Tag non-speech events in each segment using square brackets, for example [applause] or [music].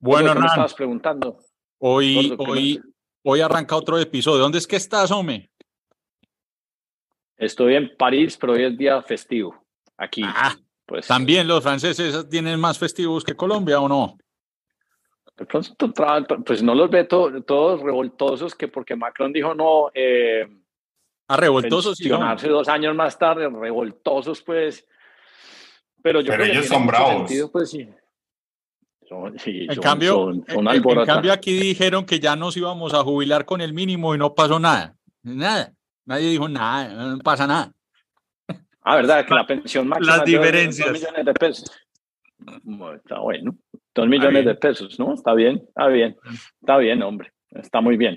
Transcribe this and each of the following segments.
Bueno, ¿Qué me Hernán, estabas preguntando? hoy, Gordo, ¿qué hoy, hoy arranca otro episodio. ¿Dónde es que estás, hombre? Estoy en París, pero hoy es día festivo. Aquí, Ah, pues. ¿también los franceses tienen más festivos que Colombia o no? de pronto pues no los ve to- todos revoltosos que porque Macron dijo no eh, A revoltosos sí pensionarse dos años más tarde, revoltosos pues. Pero yo Pero creo que ellos tiene son bravos. sentido, pues sí. Son, sí, En son- cambio, son- en- son en- en cambio aquí dijeron que ya nos íbamos a jubilar con el mínimo y no pasó nada. Nada. Nadie dijo nada, no pasa nada. Ah, ¿verdad? Que la pensión máxima Las de dos diferencias. millones de pesos. Bueno, Está bueno. Dos millones de pesos, ¿no? Está bien, está bien. Está bien, hombre. Está muy bien.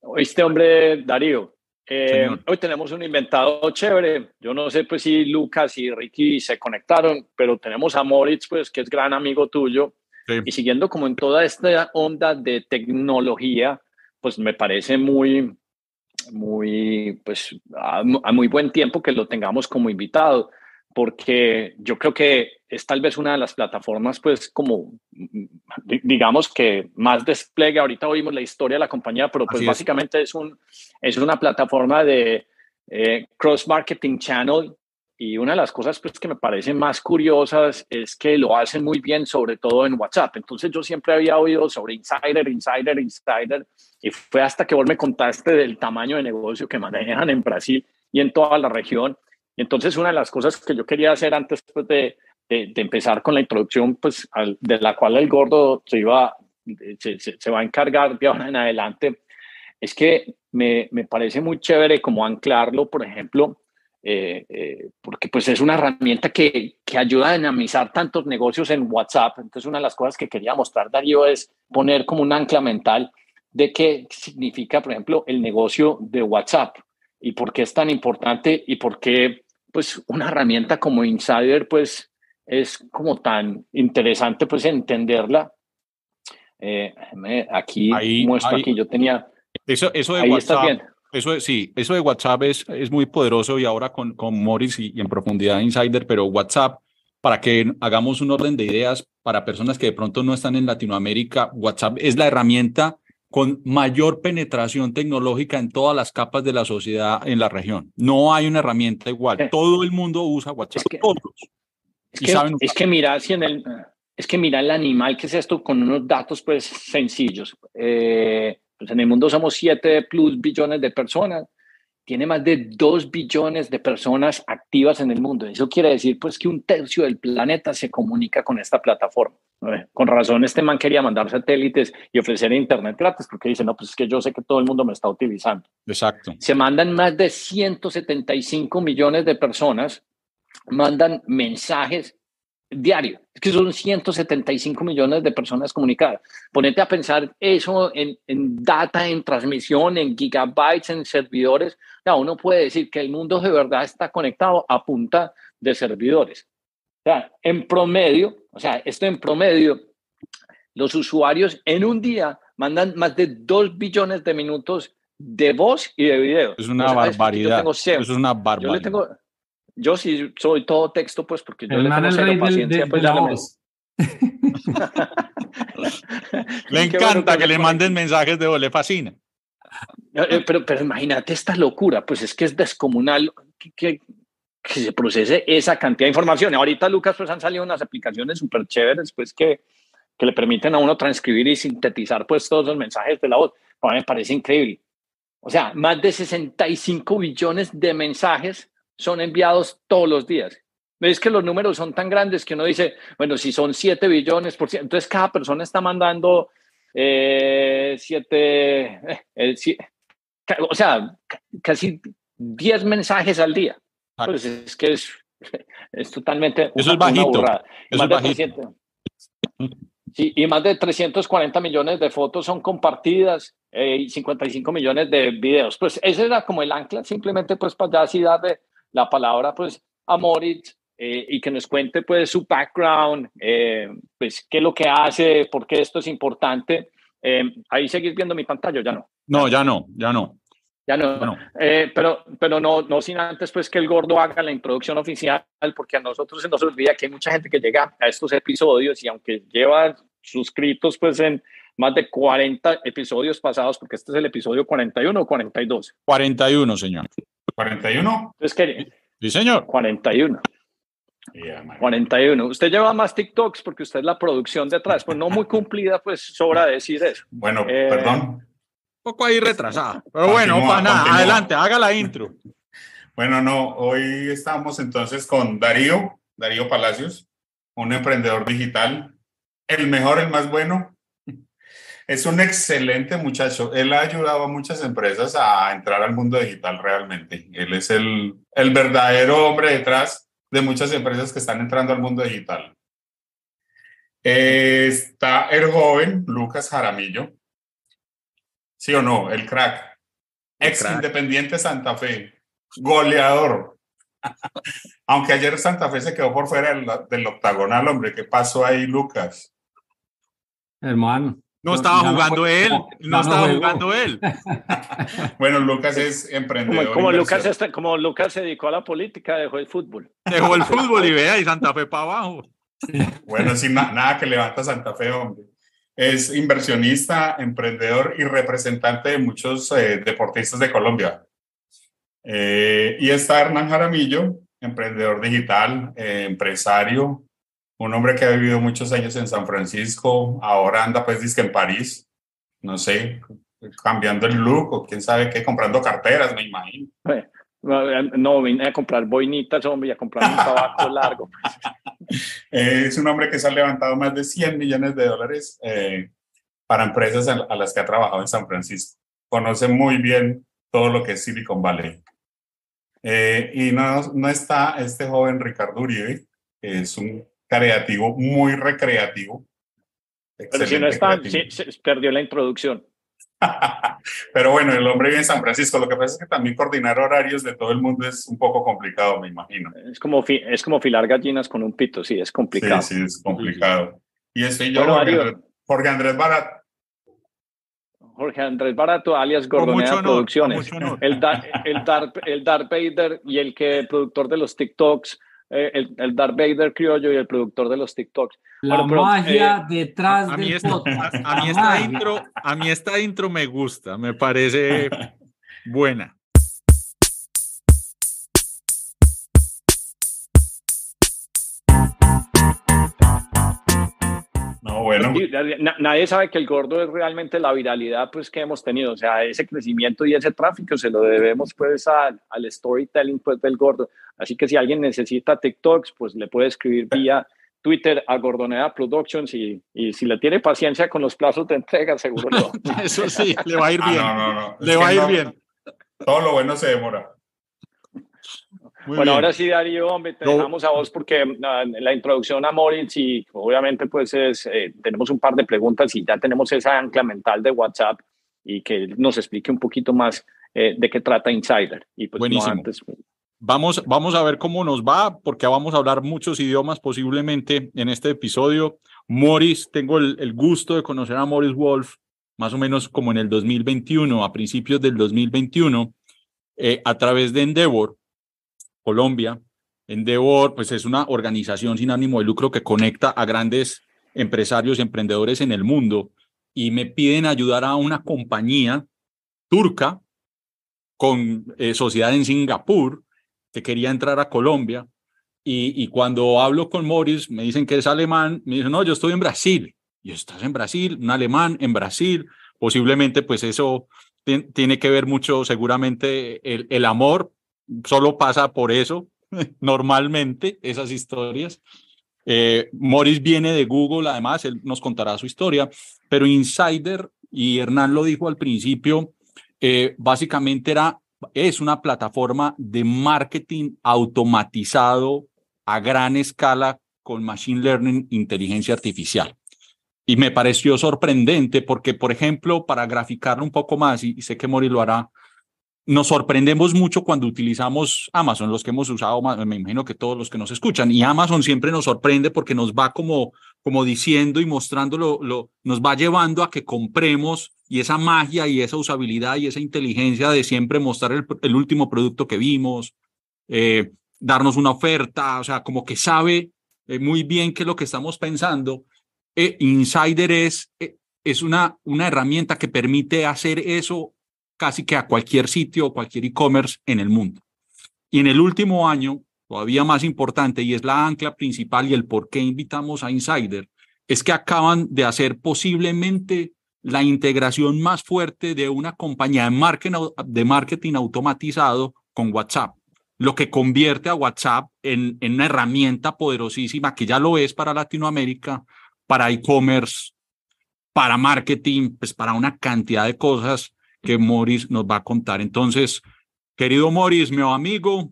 Oíste, hombre, Darío. eh, hoy tenemos un inventado chévere. Yo no sé pues si Lucas y Ricky se conectaron, pero tenemos a Moritz, pues, que es gran amigo tuyo. Sí. Y siguiendo como en toda esta onda de tecnología, pues me parece muy, muy, pues a, a muy buen tiempo que lo tengamos como invitado, porque yo creo que es tal vez una de las plataformas, pues como, di- digamos que más despliegue. Ahorita oímos la historia de la compañía, pero pues Así es. básicamente es, un, es una plataforma de eh, cross marketing channel. Y una de las cosas pues, que me parecen más curiosas es que lo hacen muy bien, sobre todo en WhatsApp. Entonces yo siempre había oído sobre Insider, Insider, Insider, y fue hasta que vos me contaste del tamaño de negocio que manejan en Brasil y en toda la región. Entonces una de las cosas que yo quería hacer antes pues, de, de, de empezar con la introducción, pues al- de la cual el gordo se, iba, se, se- se va a encargar de ahora en adelante, es que me, me parece muy chévere como anclarlo, por ejemplo, eh, eh, porque pues es una herramienta que, que ayuda a dinamizar tantos negocios en WhatsApp. Entonces una de las cosas que quería mostrar, Darío, es poner como un ancla mental de qué significa, por ejemplo, el negocio de WhatsApp y por qué es tan importante y por qué pues una herramienta como Insider pues es como tan interesante pues entenderla. Eh, aquí Ahí- muestro ahí- aquí, yo tenía, Eso, eso de ahí estás WhatsApp. bien. Eso es- sí, eso de WhatsApp es, es muy poderoso y ahora con, con Morris y, y en profundidad Insider, pero WhatsApp, para que hagamos un orden de ideas para personas que de pronto no están en Latinoamérica, WhatsApp es la herramienta con mayor penetración tecnológica en todas las capas de la sociedad en la región. No hay una herramienta igual. Sí. Todo el mundo usa WhatsApp. Es que- todos. Es que, saben es que mira si en el es que mira el animal que es esto con unos datos pues sencillos. Eh, pues en el mundo somos 7 plus billones de personas. Tiene más de 2 billones de personas activas en el mundo. Eso quiere decir pues que un tercio del planeta se comunica con esta plataforma. Con razón este man quería mandar satélites y ofrecer internet gratis porque dice, no, pues es que yo sé que todo el mundo me está utilizando Exacto. se mandan más de 175 millones de personas, mandan mensajes diarios. Es que son 175 millones de personas comunicadas. Ponete a pensar eso en, en data, en transmisión, en gigabytes, en servidores. Ya, uno puede decir que el mundo de verdad está conectado a punta de servidores. O sea, en promedio, o sea, esto en promedio, los usuarios en un día mandan más de 2 billones de minutos de voz y de video. Es una O sea, barbaridad. Yo. Eso es una yo barbaridad. le tengo, yo sí soy todo texto, pues, porque yo El le tengo el cero paciencia, de, pues de ya la no me-. Le [laughs] encanta que le manden mensajes de voz, le fascina. Eh, Pero, pero imagínate esta locura, pues es que es descomunal que, que, que se procese esa cantidad de información. Ahorita, Lucas, pues han salido unas aplicaciones súper chéveres, pues que, que le permiten a uno transcribir y sintetizar pues todos los mensajes de la voz. A mí me parece increíble. O sea, más de 65 billones de mensajes son enviados todos los días. Es que los números son tan grandes que uno dice, bueno, si son 7 billones por ciento, entonces cada persona está mandando eh, 7, eh, eh, si- ca- o sea, ca- casi 10 mensajes al día. Exacto. Pues es que es, es totalmente Eso es una- una bajito. Y Eso más es bajito. 300 Sí, y más de 340 millones de fotos son compartidas eh, y 55 millones de videos. Pues ese era como el ancla, simplemente pues para ya así darle la palabra pues a Moritz eh, y que nos cuente pues su background, eh, pues qué es lo que hace, por qué esto es importante. Eh, ahí seguís viendo mi pantalla, ya no. No, ya no, ya no. Ya no, Bueno. Eh, pero, pero no, no sin antes pues que el gordo haga la introducción oficial, porque a nosotros se nos olvida que hay mucha gente que llega a estos episodios y aunque lleva suscritos pues en más de 40 episodios pasados, porque este es el episodio 41 o 42. 41, señor. 41. Es que Sí, señor. 41. 41. Usted lleva más TikToks porque usted es la producción detrás, pues no muy [laughs] cumplida, pues sobra decir eso. Bueno, perdón. Un poco ahí retrasada. Pero bueno, para nada. Adelante, haga la intro. [laughs] Bueno, no, hoy estamos entonces con Darío, Darío Palacios, un emprendedor digital, el mejor, el más bueno. Es un excelente muchacho. Él ha ayudado a muchas empresas a entrar al mundo digital realmente. Él es el, el verdadero hombre detrás de muchas empresas que están entrando al mundo digital. está el joven Lucas Jaramillo. ¿Sí o no? El crack. Ex Independiente Santa Fe. Goleador. [laughs] Aunque ayer Santa Fe se quedó por fuera del, del octagonal, hombre. ¿Qué pasó ahí, Lucas? Hermano. No estaba jugando él, no, estaba jugando [laughs] él. bueno, Lucas es emprendedor. Como, Lucas está, como Lucas se dedicó a la política, dejó el fútbol. Dejó el [laughs] fútbol y vea, y Santa Fe para abajo. Bueno, sin nada que levanta Santa Fe, hombre. Es inversionista, emprendedor y representante de muchos eh, deportistas de Colombia. Eh, y está Hernán Jaramillo, emprendedor digital, eh, empresario, un hombre que ha vivido muchos años en San Francisco, ahora anda pues dice en París, no sé, cambiando el look o quién sabe qué, comprando carteras, me imagino. No, vine a comprar boinitas, hombre, a comprar un tabaco [laughs] largo. es un hombre que se ha levantado más de 100 millones de dólares eh, para empresas a las que ha trabajado en San Francisco. Conoce muy bien todo lo que es Silicon Valley. Eh, y no, no está este joven Ricardo Uribe, que es un creativo, muy recreativo. Pero si no está, perdió la introducción. [laughs] Pero bueno, el hombre vive en San Francisco. Lo que pasa es que también coordinar horarios de todo el mundo es un poco complicado, me imagino. Es como, es como filar gallinas con un pito, sí, es complicado. Sí, sí, es complicado. Y estoy yo, Jorge, Andrés, Barato. Jorge Andrés Barato, alias Gordonea Producciones. El, el, Darth, el Darth Vader y el que productor de los TikToks eh, el, el, Darth Vader criollo y el productor de los TikToks. La magia eh, detrás a, del mí esta, A, mí esta intro, a mí esta intro me gusta, me parece [laughs] buena. Bueno. Nadie sabe que el gordo es realmente la viralidad pues, que hemos tenido. O sea, ese crecimiento y ese tráfico se lo debemos pues al, al storytelling pues, del gordo. Así que si alguien necesita TikToks, pues le puede escribir vía Twitter a Gordonea Productions y, y si le tiene paciencia con los plazos de entrega, seguro lo [laughs] Eso sí, le va a ir bien. Le va a ir bien. Todo lo bueno se demora bueno, ahora sí, Darío, hombre, te dejamos a vos porque ah, la introducción a Moritz y obviamente pues es, eh, tenemos un par de preguntas y ya tenemos esa ancla mental de WhatsApp y que nos explique un poquito más eh, de qué trata Insider. Y pues Buenísimo. antes, Vamos, vamos a ver cómo nos va, porque vamos a hablar muchos idiomas posiblemente en este episodio. Morris, tengo el, el gusto de conocer a Morris Wolf más o menos como en el 2021, a principios del 2021, eh, a través de Endeavor, Colombia. Endeavor, pues es una organización sin ánimo de lucro que conecta a grandes empresarios y emprendedores en el mundo y me piden ayudar a una compañía turca con eh, sociedad en Singapur que quería entrar a Colombia y, cuando hablo con Morris me dicen que es alemán, me dicen, no, yo estoy en Brasil. Y estás en Brasil, un alemán en Brasil, posiblemente pues eso tiene que ver mucho seguramente el amor solo pasa por eso, [laughs] normalmente, esas historias. Eh, Morris viene de Google, además, él nos contará su historia, pero Insider, y Hernán lo dijo al principio, eh, básicamente era, es una plataforma de marketing automatizado a gran escala con Machine Learning, inteligencia artificial. Y me pareció sorprendente porque, por ejemplo, para graficarlo un poco más, y, y sé que Morris lo hará, nos sorprendemos mucho cuando utilizamos Amazon, los que hemos usado, me imagino que todos los que nos escuchan, y Amazon siempre nos sorprende porque nos va como, como diciendo y mostrando, lo, nos va llevando a que compremos y esa magia y esa usabilidad y esa inteligencia de siempre mostrar el, último producto que vimos, eh, darnos una oferta, o sea, como que sabe eh, muy bien qué es lo que estamos pensando. eh, Insider es, eh, es una, una herramienta que permite hacer eso casi que a cualquier sitio, cualquier e-commerce en el mundo. Y en el último año, todavía más importante, y es la ancla principal y el por qué invitamos a Insider, es que acaban de hacer posiblemente la integración más fuerte de una compañía de marketing, de marketing automatizado con WhatsApp, lo que convierte a WhatsApp en, en una herramienta poderosísima que ya lo es para Latinoamérica, para e-commerce, para marketing, pues para una cantidad de cosas que Morris nos va a contar. Entonces, querido Morris, mi amigo,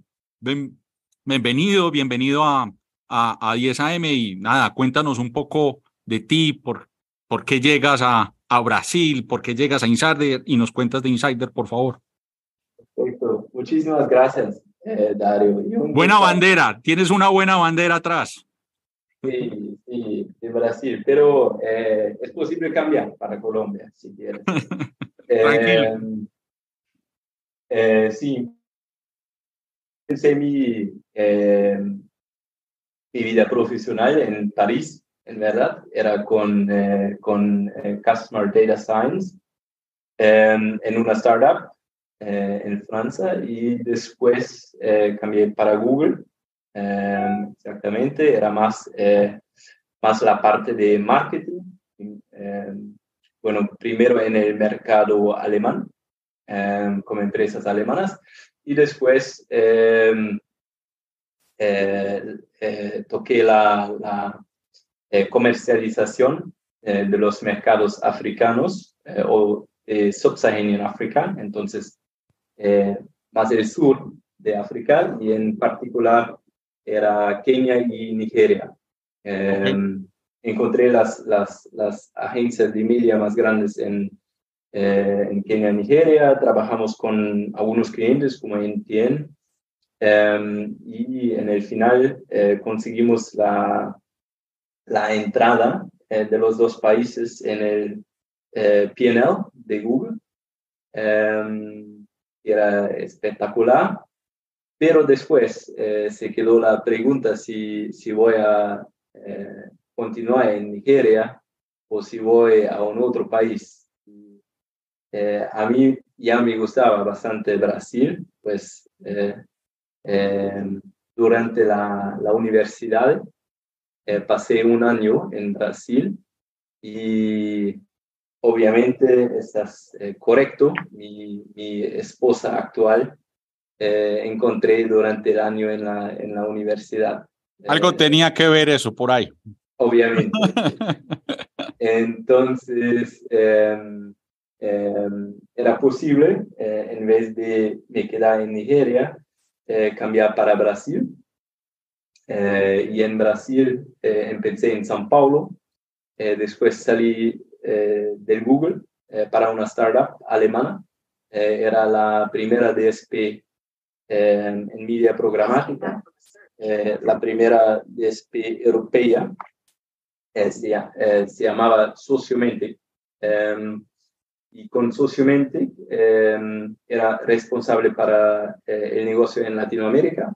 bienvenido, bienvenido a, a, a 10AM y nada, cuéntanos un poco de ti, por, por qué llegas a, a Brasil, por qué llegas a Insider y nos cuentas de Insider, por favor. Perfecto, muchísimas gracias, eh, Dario. Buena bandera, tienes una buena bandera atrás. Sí, sí, de Brasil, pero eh, es posible cambiar para Colombia, si quieres. [laughs] Tranquilo. Eh, sí, empecé mi, mi vida profesional en París, en verdad, era con, eh, con eh, Customer Data Science em, en una startup eh, en Francia y después cambié para Google. Em, exactamente, era más, más la parte de marketing. Em, bueno, primero en el mercado alemán, como empresas alemanas, y después toqué la, la eh, comercialización eh, de los mercados africanos eh, o subsaharian África, entonces más el sur de África y en particular era Kenia y Nigeria. Encontré las, las, las, agencias de media más grandes en, en Kenia Nigeria, trabajamos con algunos clientes como NTN y en el final conseguimos la, la entrada eh, de los dos países en el eh, PNL de Google. Em, era espectacular, pero después eh, se quedó la pregunta si, si voy a continuar en Nigeria o si voy a un otro país. a mí ya me gustaba bastante Brasil, pues em, durante la, la universidad eh, pasé un año en Brasil y obviamente estás eh, correcto, mi, mi, esposa actual eh, encontré durante el año en la, en la universidad. Algo tenía que ver eso por ahí. Obviamente. Entonces, em, em, era posible, en vez de me quedar en Nigeria, cambiar para Brasil. Eh, y en Brasil eh, empecé en São Paulo, eh, después salí del Google para una startup alemana, era la primera DSP en media programática, la primera DSP europea, se, se, llamaba Sociomente. Em, y con Sociomente em, era responsable para el negocio en Latinoamérica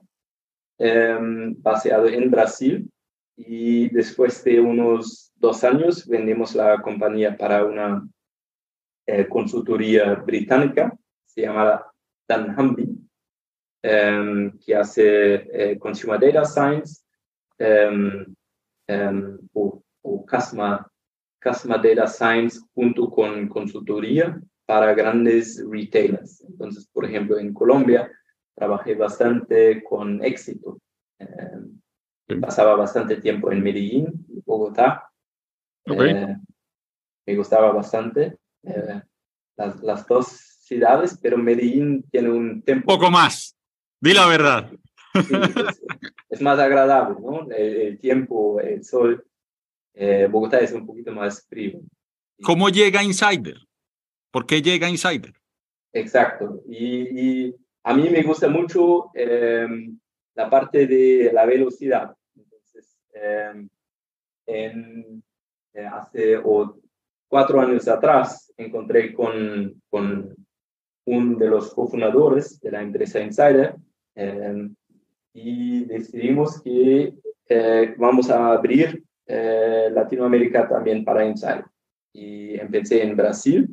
Em, baseado en Brasil y después de unos dos años vendimos la compañía para una eh, consultoría británica, se llama Dan Humby, em, que hace eh, Consumer Data Science em, o, o Customer, Customer Data Science junto con consultoría para grandes retailers. Entonces, por ejemplo, en Colombia trabajé bastante con éxito. Eh, pasaba bastante tiempo en Medellín, Bogotá. Eh, me gustaba bastante eh, las, las, dos ciudades, pero Medellín tiene un tiempo... Poco más, di la verdad. Es, más agradable, ¿no? El, tiempo, el sol. Bogotá es un poquito más frío. ¿Cómo llega Insider? ¿Por qué llega Insider? Exacto. Y, y a mí me gusta mucho em, la parte de la velocidad. Entonces, em, en, eh, hace cuatro años atrás encontré con, con uno de los cofundadores de la empresa Insider em, y decidimos que eh, vamos a abrir eh, Latinoamérica también para Insider. Y empecé en Brasil.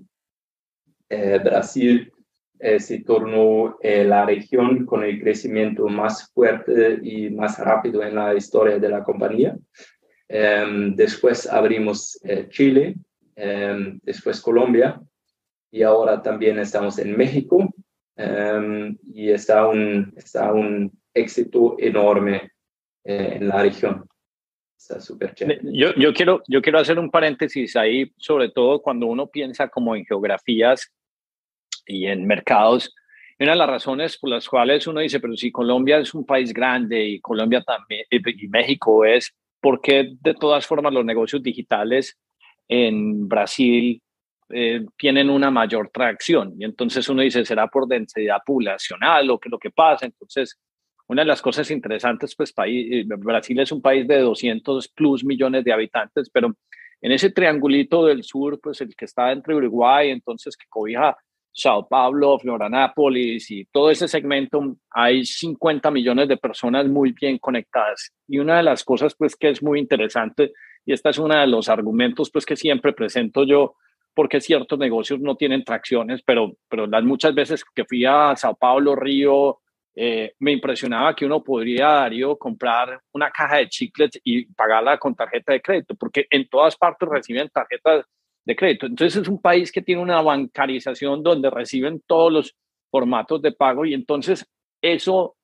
Brasil se tornó la región con el crecimiento más fuerte y más rápido en la historia de la compañía. Em, después abrimos Chile, em, después Colombia y ahora también estamos en México em, y está un, está un éxito enorme eh, en la región. Está súper chévere. Yo, yo, quiero, yo quiero hacer un paréntesis ahí, sobre todo cuando uno piensa como en geografías y en mercados. Una de las razones por las cuales uno dice, pero si Colombia es un país grande y Colombia también, y México es, ¿por qué de todas formas los negocios digitales en Brasil eh, tienen una mayor tracción. Y entonces uno dice, ¿será por densidad poblacional o qué es lo que pasa? Entonces, una de las cosas interesantes, pues país, eh, Brasil es un país de 200 plus millones de habitantes, pero en ese triangulito del sur, pues el que está entre Uruguay, entonces que cobija Sao Paulo, Florianápolis y todo ese segmento, hay 50 millones de personas muy bien conectadas. Y una de las cosas, pues, que es muy interesante, y este es uno de los argumentos, pues, que siempre presento yo porque ciertos negocios no tienen tracciones, pero, pero las muchas veces que fui a Sao Paulo, Río, eh, me impresionaba que uno podría, Darío, comprar una caja de chiclets y pagarla con tarjeta de crédito, porque en todas partes reciben tarjetas de crédito. Entonces es un país que tiene una bancarización donde reciben todos los formatos de pago y entonces eso,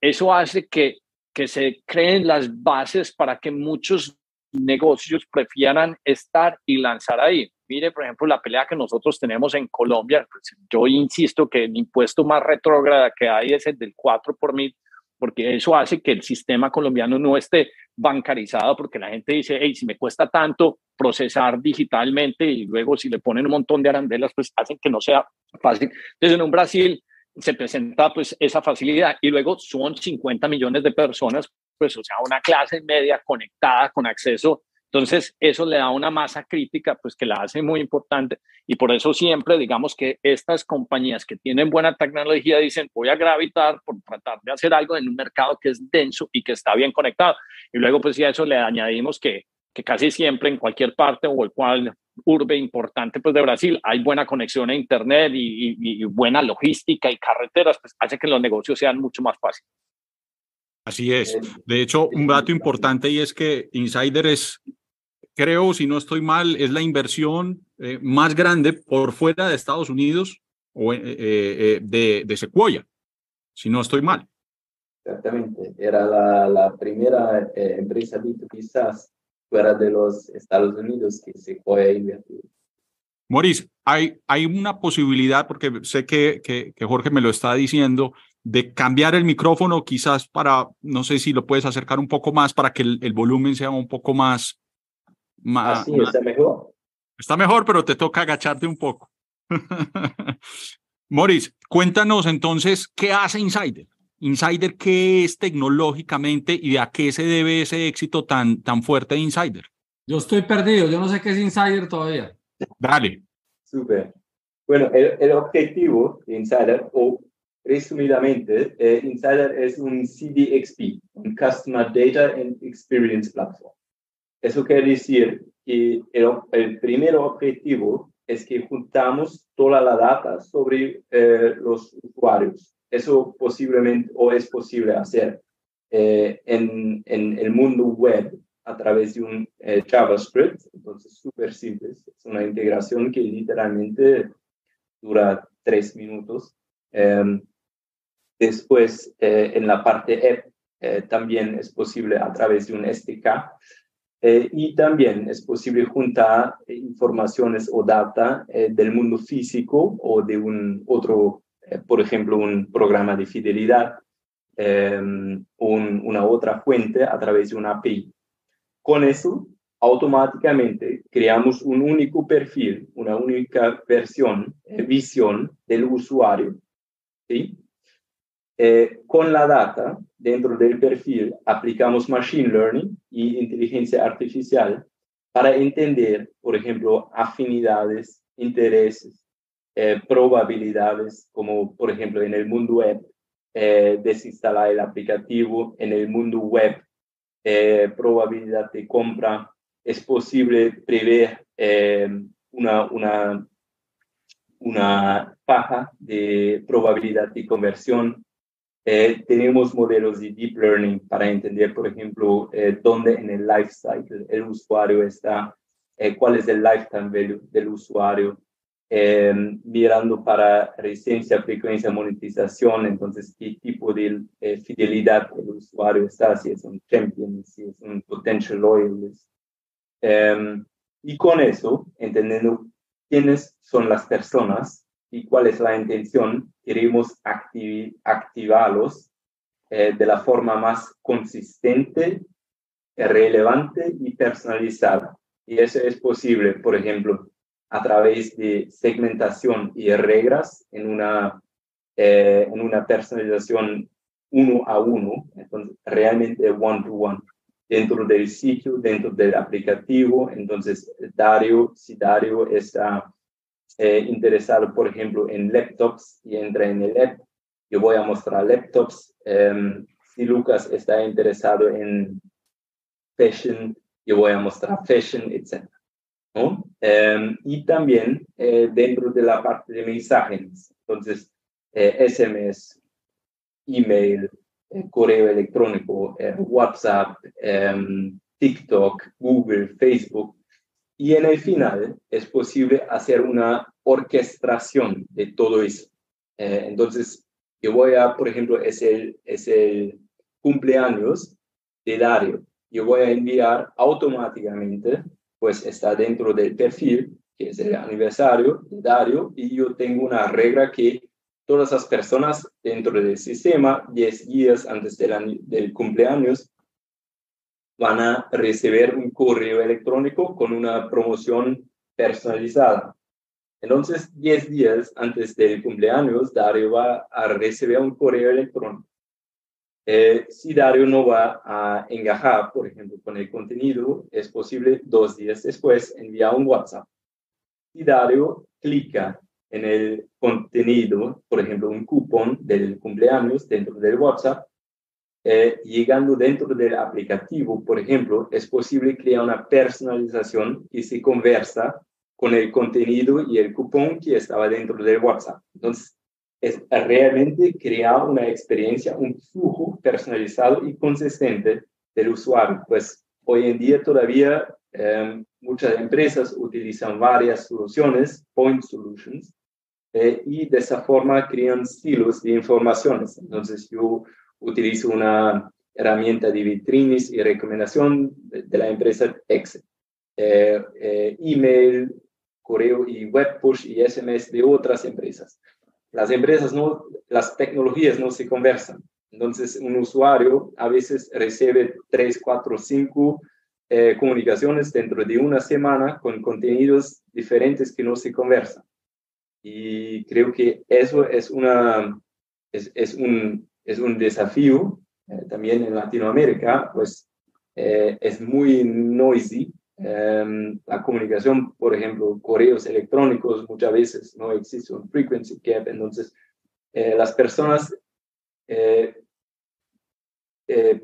eso hace que, que se creen las bases para que muchos negocios prefieran estar y lanzar ahí. Mire, por ejemplo, la pelea que nosotros tenemos en Colombia, pues, yo insisto que el impuesto más retrógrado que hay es el del 4 por mil, porque eso hace que el sistema colombiano no esté bancarizado, porque la gente dice, hey, si me cuesta tanto procesar digitalmente y luego si le ponen un montón de arandelas, pues hacen que no sea fácil. Entonces, en un Brasil se presenta pues esa facilidad y luego son 50 millones de personas pues, o sea, una clase media conectada con acceso. Entonces, eso le da una masa crítica, pues que la hace muy importante. Y por eso siempre, digamos que estas compañías que tienen buena tecnología dicen, voy a gravitar por tratar de hacer algo en un mercado que es denso y que está bien conectado. Y luego, pues ya eso le añadimos que, que casi siempre en cualquier parte o el cual urbe importante pues de Brasil hay buena conexión a internet y, y buena logística y carreteras, pues hace que los negocios sean mucho más fáciles. Así es. De hecho, un dato importante y es que Insider es, creo, si no estoy mal, es la inversión eh, más grande por fuera de Estados Unidos o eh, eh, de, de, Sequoia, si no estoy mal. Exactamente. Era la, la primera empresa B2B fuera de los Estados Unidos que Sequoia invirtió. Maurice, hay, hay una posibilidad, porque sé que, que, que Jorge me lo está diciendo, de cambiar el micrófono quizás para, no sé si lo puedes acercar un poco más para que el, volumen sea un poco más... Así está mejor. Está mejor, pero te toca agacharte un poco. [laughs] Moris, cuéntanos entonces, ¿qué hace Insider? Insider, ¿qué es tecnológicamente y a qué se debe ese éxito tan, tan fuerte de Insider? Yo estoy perdido, yo no sé qué es Insider todavía. Dale. Súper. Bueno, el, el, objetivo de Insider, o Resumidamente, eh, Insider es un CDXP, un Customer Data and Experience Platform. Eso quiere decir que el, primer objetivo es que juntamos toda la data sobre eh, los usuarios. Eso posiblemente o es posible hacer eh, en, en, el mundo web a través de un JavaScript. Entonces, súper simple. Es una integración que literalmente dura tres minutos. Em, Después, eh, en la parte app, eh, también es posible a través de un SDK. Eh, y también es posible juntar informaciones o data del mundo físico o de un otro, por ejemplo, un programa de fidelidad, un, una otra fuente a través de una API. Con eso, automáticamente creamos un único perfil, una única versión, visión del usuario. ¿sí? Eh, con la data dentro del perfil aplicamos machine learning y inteligencia artificial para entender, por ejemplo, afinidades, intereses, eh, probabilidades, como por ejemplo en el mundo web, eh, desinstalar el aplicativo, en el mundo web, probabilidad de compra, es posible prever eh, una, una, una paja de probabilidad de conversión. Eh, tenemos modelos de deep learning para entender, por ejemplo, eh, dónde en el life cycle el usuario está, cuál es el lifetime value del usuario, mirando para resistencia, frecuencia, monetización, entonces qué tipo de fidelidad el usuario está, si es un champion, si es un potential loyalist. Em, y con eso, entendiendo quiénes son las personas y cuál es la intención, queremos activarlos eh, de la forma más consistente, relevante y personalizada. Y eso es posible, por ejemplo, a través de segmentación y reglas en una, eh, en una personalización uno a uno, entonces realmente one to one dentro del sitio, dentro del aplicativo. Entonces, Dario, si Dario está eh, interesado, por ejemplo, en laptops y entra en el app, yo voy a mostrar laptops. Em, si Lucas está interesado en fashion, yo voy a mostrar fashion, etc. Em, y también eh, dentro de la parte de mensajes, entonces, SMS, eh, email, correo electrónico, eh, WhatsApp, em, TikTok, Google, Facebook. Y en el final es posible hacer una orquestación de todo eso. Eh, entonces, yo voy a, por ejemplo, es el, es el cumpleaños de Dario. Yo voy a enviar automáticamente, pues está dentro del perfil, que es el aniversario de Dario, y yo tengo una regla que todas las personas dentro del sistema, 10 días antes del, del cumpleaños, van a recibir un correo electrónico con una promoción personalizada. Entonces, 10 días antes del cumpleaños, Dario va a recibir un correo electrónico. Eh, si Dario no va a engajar, por ejemplo, con el contenido, es posible dos días después enviar un WhatsApp. Si Dario clica en el contenido, por ejemplo, un cupón del cumpleaños dentro del WhatsApp, eh, llegando dentro del aplicativo, por ejemplo, es posible crear una personalización y se conversa con el contenido y el cupón que estaba dentro del WhatsApp. Entonces, es realmente crear una experiencia, un flujo personalizado y consistente del usuario. Pues hoy en día todavía eh, muchas empresas utilizan varias soluciones, point solutions, eh, y de esa forma crean estilos de informaciones. Entonces yo utilizo una herramienta de vitrines y recomendación de, la empresa Excel, eh, eh, email, correo y web push y SMS de otras empresas. Las empresas no, las tecnologías no se conversan. Entonces un usuario a veces recibe 3, 4, 5 comunicaciones dentro de una semana con contenidos diferentes que no se conversan. Y creo que eso es, una, es, es un, es un desafío eh, también en Latinoamérica, pues eh, es muy noisy. Em, la comunicación, por ejemplo, correos electrónicos, muchas veces no existe un frequency cap, entonces eh, las personas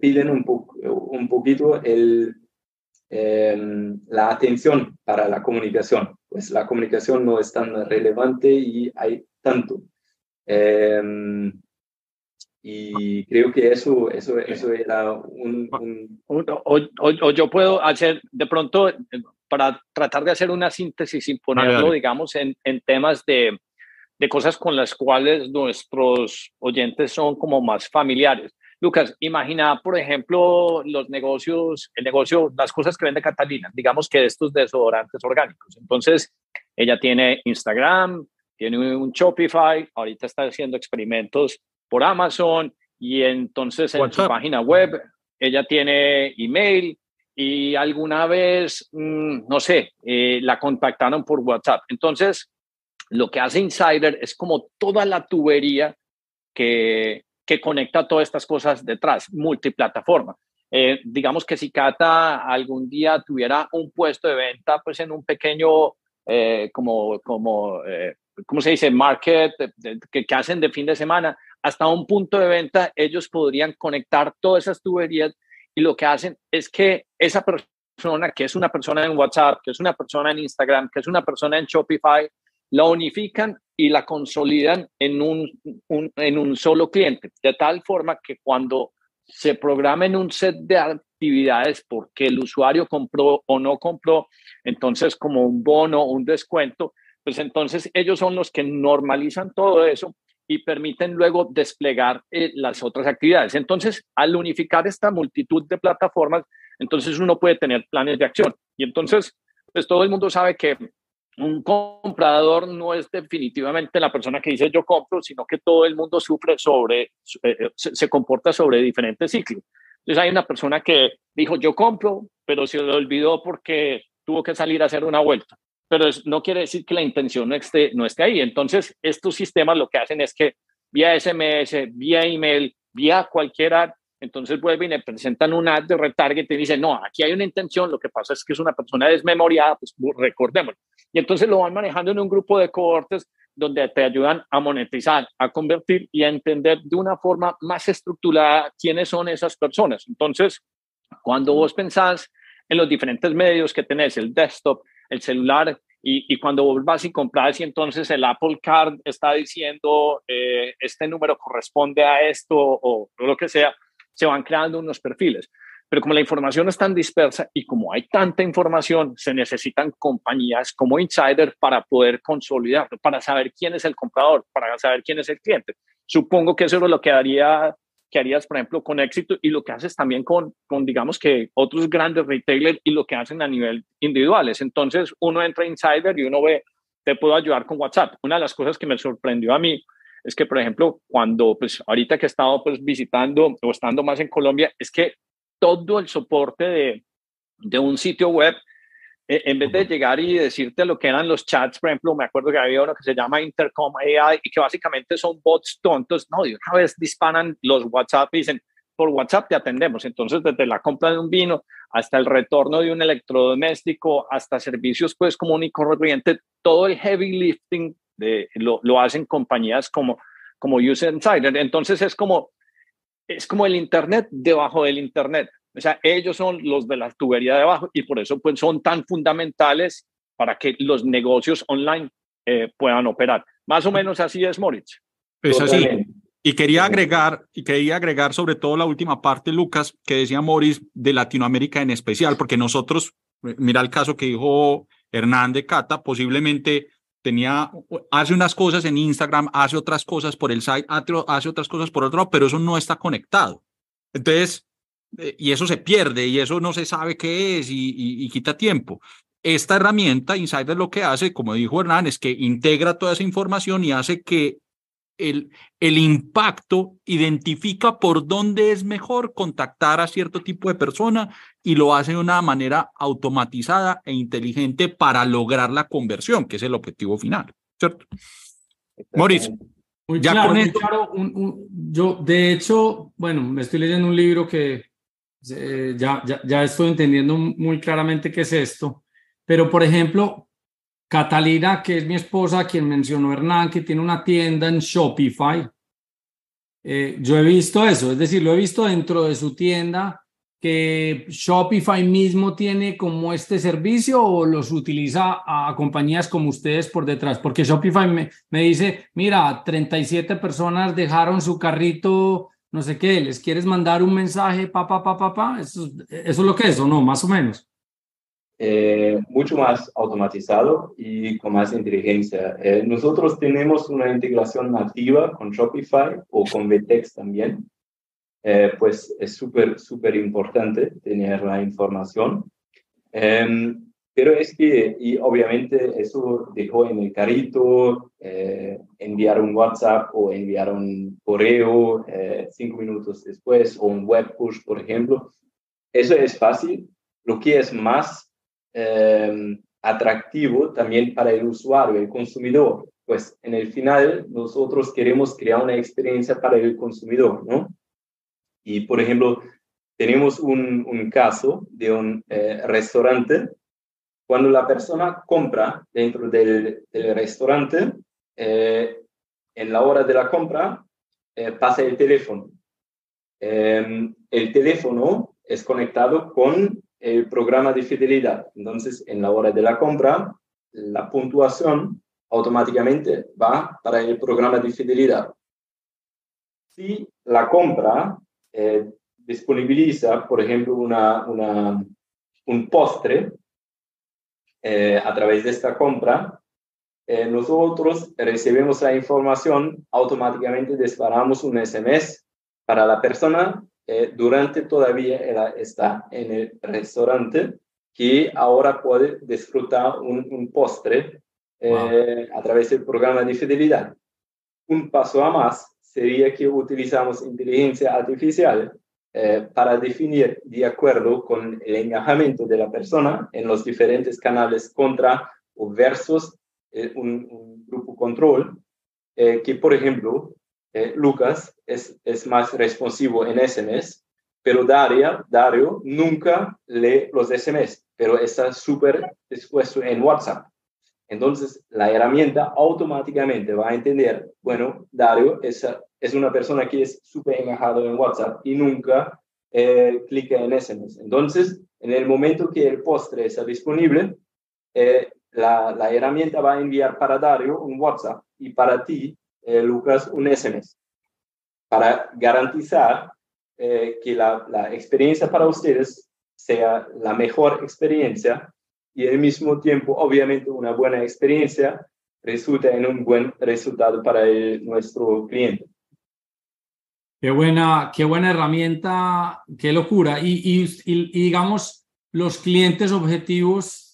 piden un, po un poquito el, em, la atención para la comunicación pues la comunicación no es tan relevante y hay tanto. Y creo que eso, eso, eso era un... O, yo puedo hacer, de pronto, para tratar de hacer una síntesis y ponerlo, digamos, en, en temas de, de cosas con las cuales nuestros oyentes son como más familiares. Lucas, imagina, por ejemplo, los negocios, el negocio, las cosas que vende Catalina, digamos que estos desodorantes orgánicos. Entonces, ella tiene Instagram, tiene un Shopify, ahorita está haciendo experimentos por Amazon y entonces en su página web ella tiene email y alguna vez, mm, no sé, eh, la contactaron por WhatsApp. Entonces, lo que hace Insider es como toda la tubería que, que conecta todas estas cosas detrás, multiplataforma. Eh, digamos que si Cata algún día tuviera un puesto de venta, pues en un pequeño, eh, como, como eh, ¿cómo se dice? Market que, que, hacen de fin de semana, hasta un punto de venta, ellos podrían conectar todas esas tuberías y lo que hacen es que esa persona que es una persona en WhatsApp, que es una persona en Instagram, que es una persona en Shopify, la unifican y la consolidan en un, en un solo cliente, de tal forma que cuando se programen un set de actividades porque el usuario compró o no compró, entonces como un bono, un descuento, pues entonces ellos son los que normalizan todo eso y permiten luego desplegar eh, las otras actividades. Entonces, al unificar esta multitud de plataformas, entonces uno puede tener planes de acción. Y entonces, pues todo el mundo sabe que un comprador no es definitivamente la persona que dice yo compro, sino que todo el mundo sufre sobre, eh, eh, se, comporta sobre diferentes ciclos. Entonces hay una persona que dijo yo compro, pero se le olvidó porque tuvo que salir a hacer una vuelta. Pero no quiere decir que la intención no esté, no esté ahí. Entonces estos sistemas lo que hacen es que vía SMS, vía email, vía cualquier entonces vuelven y le presentan un ad de retarget y dicen, no, aquí hay una intención, lo que pasa es que es una persona desmemoriada, pues recordemos. Y entonces lo van manejando en un grupo de cohortes donde te ayudan a monetizar, a convertir y a entender de una forma más estructurada quiénes son esas personas. Entonces, cuando vos pensás en los diferentes medios que tenés, el desktop, el celular, y, cuando vos vas y compras y entonces el Apple Card está diciendo eh, este número corresponde a esto o lo que sea, se van creando unos perfiles. Pero como la información es tan dispersa y como hay tanta información, se necesitan compañías como Insider para poder consolidarlo, para saber quién es el comprador, para saber quién es el cliente. Supongo que eso es lo que, haría, que harías, por ejemplo, con éxito y lo que haces también con, con, digamos que otros grandes retailers y lo que hacen a nivel individuales. Entonces, uno entra Insider y uno ve, te puedo ayudar con WhatsApp. Una de las cosas que me sorprendió a mí es que, por ejemplo, cuando, pues ahorita que he estado pues visitando o estando más en Colombia, es que todo el soporte de, de un sitio web, en vez de llegar y decirte lo que eran los chats, por ejemplo, me acuerdo que había uno que se llama Intercom AI y que básicamente son bots tontos, no, de una vez disparan los WhatsApp y dicen, por WhatsApp te atendemos. Entonces, desde la compra de un vino hasta el retorno de un electrodoméstico, hasta servicios pues común y corriente, todo el heavy lifting de, lo, lo, hacen compañías como, como User Insider. Entonces es como, es como el Internet debajo del Internet. O sea, ellos son los de la tubería de abajo y por eso pues, son tan fundamentales para que los negocios online eh, puedan operar. Más o menos así es, Moritz. Es así. Y quería agregar, y quería agregar sobre todo la última parte, Lucas, que decía Moritz de Latinoamérica en especial, porque nosotros, mira el caso que dijo Hernán de Cata, posiblemente tenía, hace unas cosas en Instagram, hace otras cosas por el site, hace otras cosas por otro lado, pero eso no está conectado. Entonces, eh, y eso se pierde y eso no se sabe qué es y, y quita tiempo. Esta herramienta, Insider, lo que hace, como dijo Hernán, es que integra toda esa información y hace que el, el impacto identifica por dónde es mejor contactar a cierto tipo de persona y lo hace de una manera automatizada e inteligente para lograr la conversión, que es el objetivo final, ¿cierto? Mauricio. ya claro, con claro, yo de hecho, bueno, me estoy leyendo un libro que eh, ya, ya, ya estoy entendiendo muy claramente qué es esto, pero por ejemplo, Catalina, que es mi esposa, quien mencionó Hernán, que tiene una tienda en Shopify. Eh, yo he visto eso, es decir, lo he visto dentro de su tienda, que Shopify mismo tiene como este servicio o los utiliza a, compañías como ustedes por detrás, porque Shopify me, me dice, mira, 37 personas dejaron su carrito, no sé qué, les quieres mandar un mensaje, pa, pa, pa, pa, pa, eso, eso es lo que es, o no, más o menos. Eh, mucho más automatizado y con más inteligencia. Eh, nosotros tenemos una integración nativa con Shopify o con Vtex también, eh, pues es súper, súper importante tener la información. Pero es que, y obviamente eso dejó en el carrito, enviar un WhatsApp o enviar un correo cinco minutos después o un web push, por ejemplo. Eso es fácil. Lo que es más Em, atractivo también para el usuario, el consumidor. Pues en el final nosotros queremos crear una experiencia para el consumidor, ¿no? Y por ejemplo, tenemos un, un caso de un eh, restaurante. Cuando la persona compra dentro del, del restaurante, eh, en la hora de la compra, eh, pasa el teléfono. Em, el teléfono es conectado con el programa de fidelidad. Entonces, en la hora de la compra, la puntuación automáticamente va para el programa de fidelidad. Si la compra eh, disponibiliza, por ejemplo, una, una, un postre eh, a través de esta compra, eh, nosotros recibimos la información, automáticamente disparamos un SMS para la persona eh, durante todavía está en el restaurante que ahora puede disfrutar un, postre eh, a través del programa de fidelidad. Un paso a más sería que utilizamos inteligencia artificial para definir de acuerdo con el encajamiento de la persona en los diferentes canales contra o versus eh, un, grupo control, eh, que por ejemplo, eh, Lucas es, es más responsivo en SMS, pero Daria, Dario nunca lee los SMS, pero está súper expuesto en WhatsApp. Entonces, la herramienta automáticamente va a entender, bueno, Dario es, es una persona que es súper encajado en WhatsApp y nunca eh, clica en SMS. Entonces, en el momento que el postre está disponible, eh, la, herramienta va a enviar para Dario un WhatsApp y para ti, eh, Lucas, un SMS, para garantizar eh, que la, experiencia para ustedes sea la mejor experiencia y al mismo tiempo, obviamente, una buena experiencia resulta en un buen resultado para nuestro cliente. Qué buena, qué buena herramienta, qué locura. y, y digamos, los clientes objetivos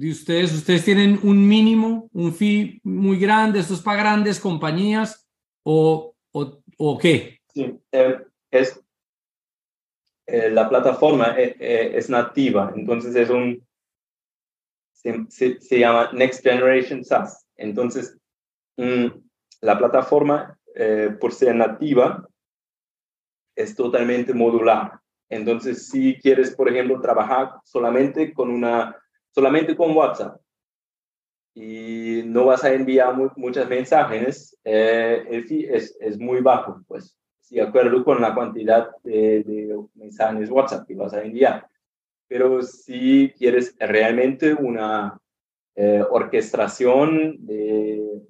de ustedes? ¿Ustedes tienen un mínimo, un fee muy grande? ¿Esto es para grandes compañías o, o, o qué? Sí, eh, es, eh, la plataforma eh, es nativa, entonces es un, se, se, llama Next Generation SaaS. Entonces, mm, la plataforma, por ser nativa, es totalmente modular. Entonces, si quieres, por ejemplo, trabajar solamente con una solamente con WhatsApp y no vas a enviar muchos mensajes, eh, el fee es, es, muy bajo, pues, de acuerdo con la cantidad de, mensajes WhatsApp que vas a enviar. Pero si quieres realmente una eh, orquestación de,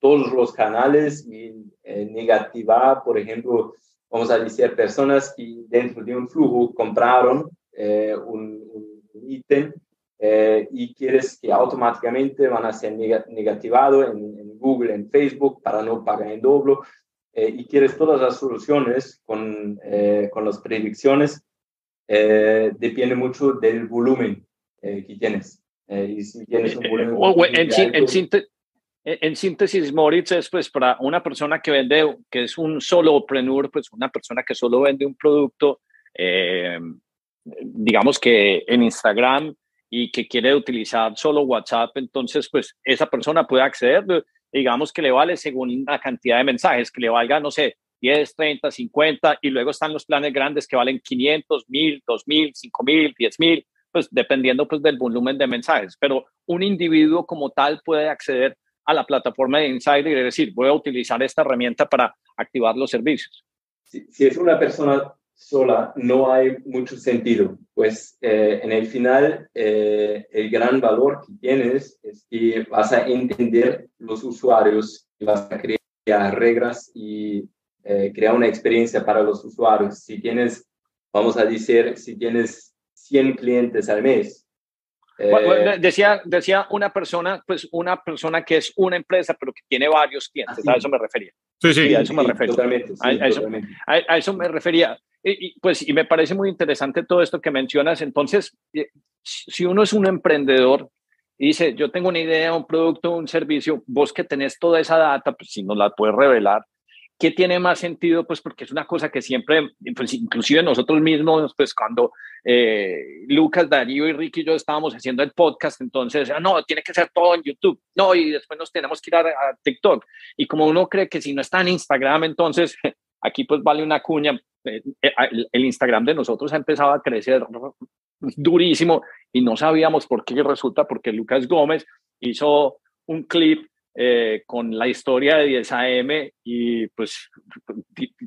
todos los canales y eh, negativar, por ejemplo, vamos a decir, personas que dentro de un flujo compraron un, un ítem eh, y quieres que automáticamente van a ser negativados en, Google, en Facebook, para no pagar en doble, eh, y quieres todas las soluciones con, eh, con las predicciones, depende mucho del volumen que tienes. y si tienes un volumen... en, síntesis, Moritz, es pues para una persona que vende, que es un solo prenur, pues una persona que solo vende un producto, digamos que en Instagram y que quiere utilizar solo WhatsApp, entonces pues esa persona puede acceder, digamos que le vale según la cantidad de mensajes, que le valga, no sé, 10, 30, 50 y luego están los planes grandes que valen 500, 1000, 2000, 5000, 10000, pues dependiendo pues del volumen de mensajes, pero un individuo como tal puede acceder a la plataforma de Insider y decir, voy a utilizar esta herramienta para activar los servicios. Si, si es una persona sola no hay mucho sentido, pues eh, en el final eh, el gran valor que tienes es que vas a entender los usuarios y vas a crear reglas y eh, crear una experiencia para los usuarios. Si tienes, vamos a decir, si tienes 100 clientes al mes. decía, decía una persona, pues una persona que es una empresa, pero que tiene varios clientes, a eso me refería. Sí, sí, a eso me refería. Totalmente, a, eso, me refería. Y, pues, y me parece muy interesante todo esto que mencionas. Entonces, eh, si uno es un emprendedor y dice, yo tengo una idea, un producto, un servicio, vos que tenés toda esa data, pues si nos la puedes revelar, ¿qué tiene más sentido? Pues porque es una cosa que siempre, pues inclusive nosotros mismos, pues cuando eh, Lucas, Darío y Ricky y yo estábamos haciendo el podcast, entonces, ah, no, tiene que ser todo en YouTube, no, y después nos tenemos que ir a, a TikTok. Y como uno cree que si no está en Instagram, entonces [laughs] aquí pues vale una cuña, eh, eh, el Instagram de nosotros ha empezado a crecer durísimo y no sabíamos por qué resulta, porque Lucas Gómez hizo un clip eh, con la historia de 10 AM y pues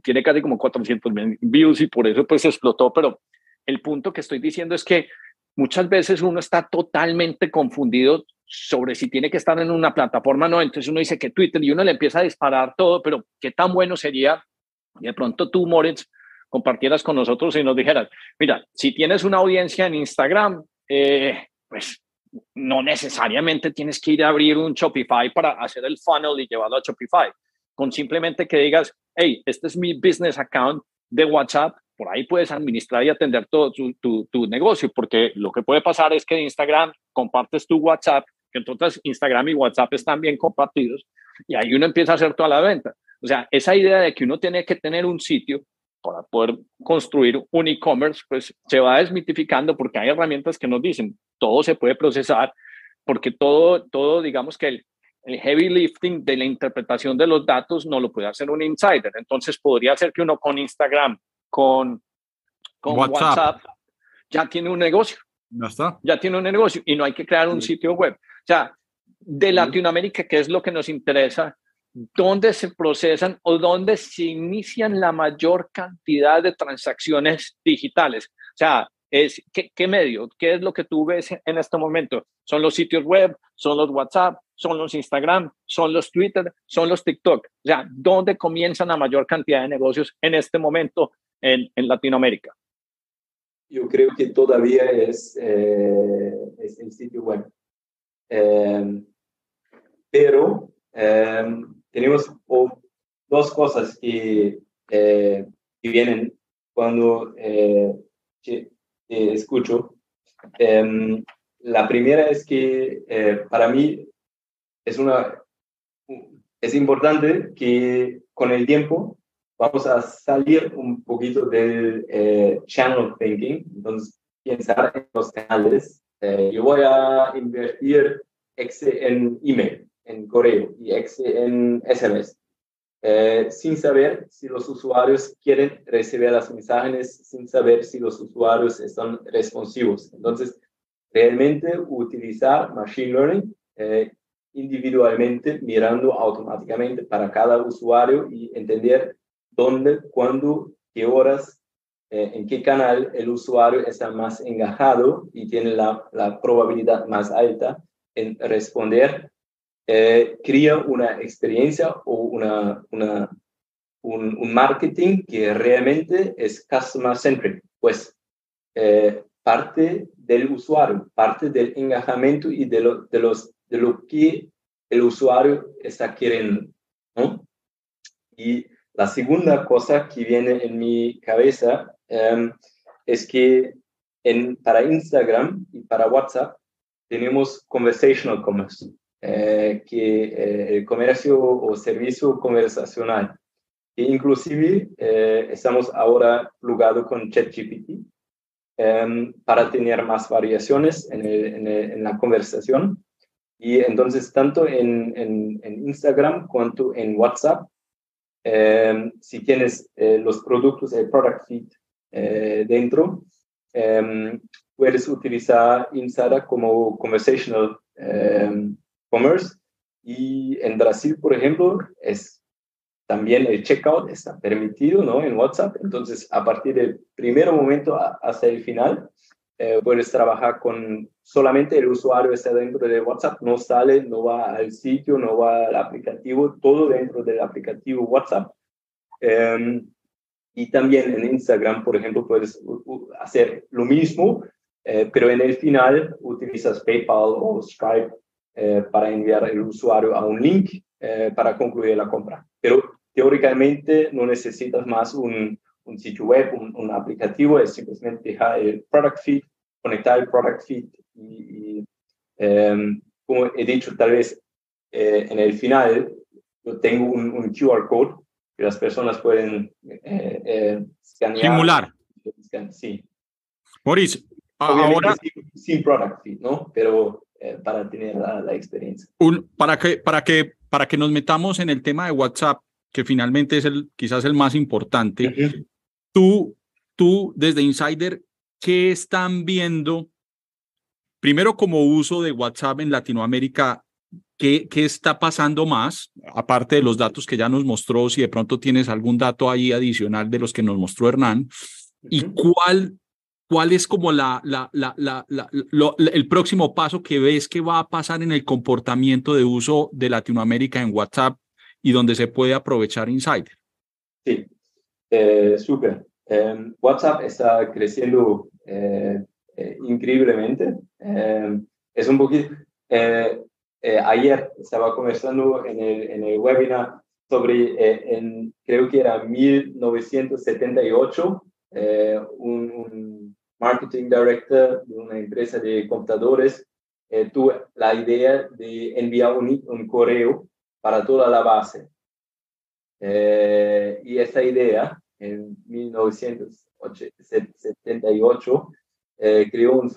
tiene casi como 400 mil views y por eso pues explotó, pero el punto que estoy diciendo es que muchas veces uno está totalmente confundido sobre si tiene que estar en una plataforma o no. Entonces uno dice que Twitter y uno le empieza a disparar todo, pero qué tan bueno sería. Y de pronto tú, Moritz, compartieras con nosotros y nos dijeras, mira, si tienes una audiencia en Instagram, eh, pues no necesariamente tienes que ir a abrir un Shopify para hacer el funnel y llevarlo a Shopify. Con simplemente que digas, hey, este es mi business account de WhatsApp, por ahí puedes administrar y atender todo tu, tu, negocio, porque lo que puede pasar es que Instagram compartes tu WhatsApp, que entonces Instagram y WhatsApp están bien compartidos, y ahí uno empieza a hacer toda la venta. O sea, esa idea de que uno tiene que tener un sitio para poder construir un e-commerce, pues se va desmitificando porque hay herramientas que nos dicen, todo se puede procesar, porque todo, todo digamos que el, heavy lifting de la interpretación de los datos no lo puede hacer un insider. Entonces podría ser que uno con Instagram, con, con WhatsApp. ya tiene un negocio. Ya está. Ya tiene un negocio y no hay que crear un sitio web. O sea, de Latinoamérica, que es lo que nos interesa, dónde se procesan o dónde se inician la mayor cantidad de transacciones digitales. O sea, es, ¿qué, medio? ¿Qué es lo que tú ves en este momento? ¿Son los sitios web? ¿Son los WhatsApp? ¿Son los Instagram? ¿Son los Twitter? ¿Son los TikTok? O sea, ¿dónde comienzan la mayor cantidad de negocios en este momento en, Latinoamérica? Yo creo que todavía es, eh, es el sitio web. Eh, pero eh, tenemos dos cosas que, eh, que vienen cuando eh, escucho. Em, la primera es que eh, para mí es, una, es importante que con el tiempo vamos a salir un poquito del channel thinking, entonces pensar en los canales. yo voy a invertir en email en correo y en SMS, eh, sin saber si los usuarios quieren recibir las mensajes, sin saber si los usuarios están responsivos. Entonces, realmente utilizar Machine Learning eh, individualmente, mirando automáticamente para cada usuario y entender dónde, cuándo, qué horas, eh, en qué canal el usuario está más engajado y tiene la, la probabilidad más alta en responder eh, una experiencia o una, una un, marketing que realmente es customer centric, pues eh, parte del usuario, parte del engajamiento y de lo, de los, de lo que el usuario está queriendo. ¿no? Y la segunda cosa que viene en mi cabeza em, es que en, para Instagram y para WhatsApp tenemos conversational commerce. Eh, que eh, el comercio o servicio conversacional. E inclusive eh, estamos ahora plugados con ChatGPT em, para tener más variaciones en, en, la conversación. Y entonces, tanto en, en Instagram cuanto en WhatsApp, em, si tienes los productos, el product feed dentro, em, puedes utilizar Insara como conversational commerce. Y en Brasil, por ejemplo, es también el checkout está permitido ¿no? en WhatsApp. Entonces, a partir del primer momento hasta el final, eh, puedes trabajar con solamente el usuario está dentro de WhatsApp, no sale, no va al sitio, no va al aplicativo, todo dentro del aplicativo WhatsApp. Em, y también en Instagram, por ejemplo, puedes hacer lo mismo, eh, pero en el final utilizas PayPal o Stripe eh, para enviar el usuario a un link eh, para concluir la compra. Pero teóricamente no necesitas más un, un sitio web, un, aplicativo, es simplemente dejar el product feed, conectar el product feed y, em, como he dicho, tal vez eh, en el final yo tengo un, QR code que las personas pueden escanear. Simular. Sí. Maurice, ahora... Sin, sin product feed, ¿no? Pero eh, para tener la, experiencia. Un, para, que, para, que, para que nos metamos en el tema de WhatsApp, que finalmente es el, quizás el más importante, tú, tú desde Insider, ¿qué están viendo? Primero como uso de WhatsApp en Latinoamérica, ¿qué, ¿qué está pasando más? Aparte de los datos que ya nos mostró, si de pronto tienes algún dato ahí adicional de los que nos mostró Hernán, ¿y cuál ¿cuál es como la, la, la, la, el próximo paso que ves que va a pasar en el comportamiento de uso de Latinoamérica en WhatsApp y donde se puede aprovechar Insider? Sí, eh, súper. Em, WhatsApp está creciendo eh, eh, increíblemente. Em, es un poquito, ayer estaba conversando en el, en el webinar sobre, en, creo que era 1978, un, un, marketing director de una empresa de computadores tuvo la idea de enviar un, un correo para toda la base. y esta idea en 1978, eh, creó un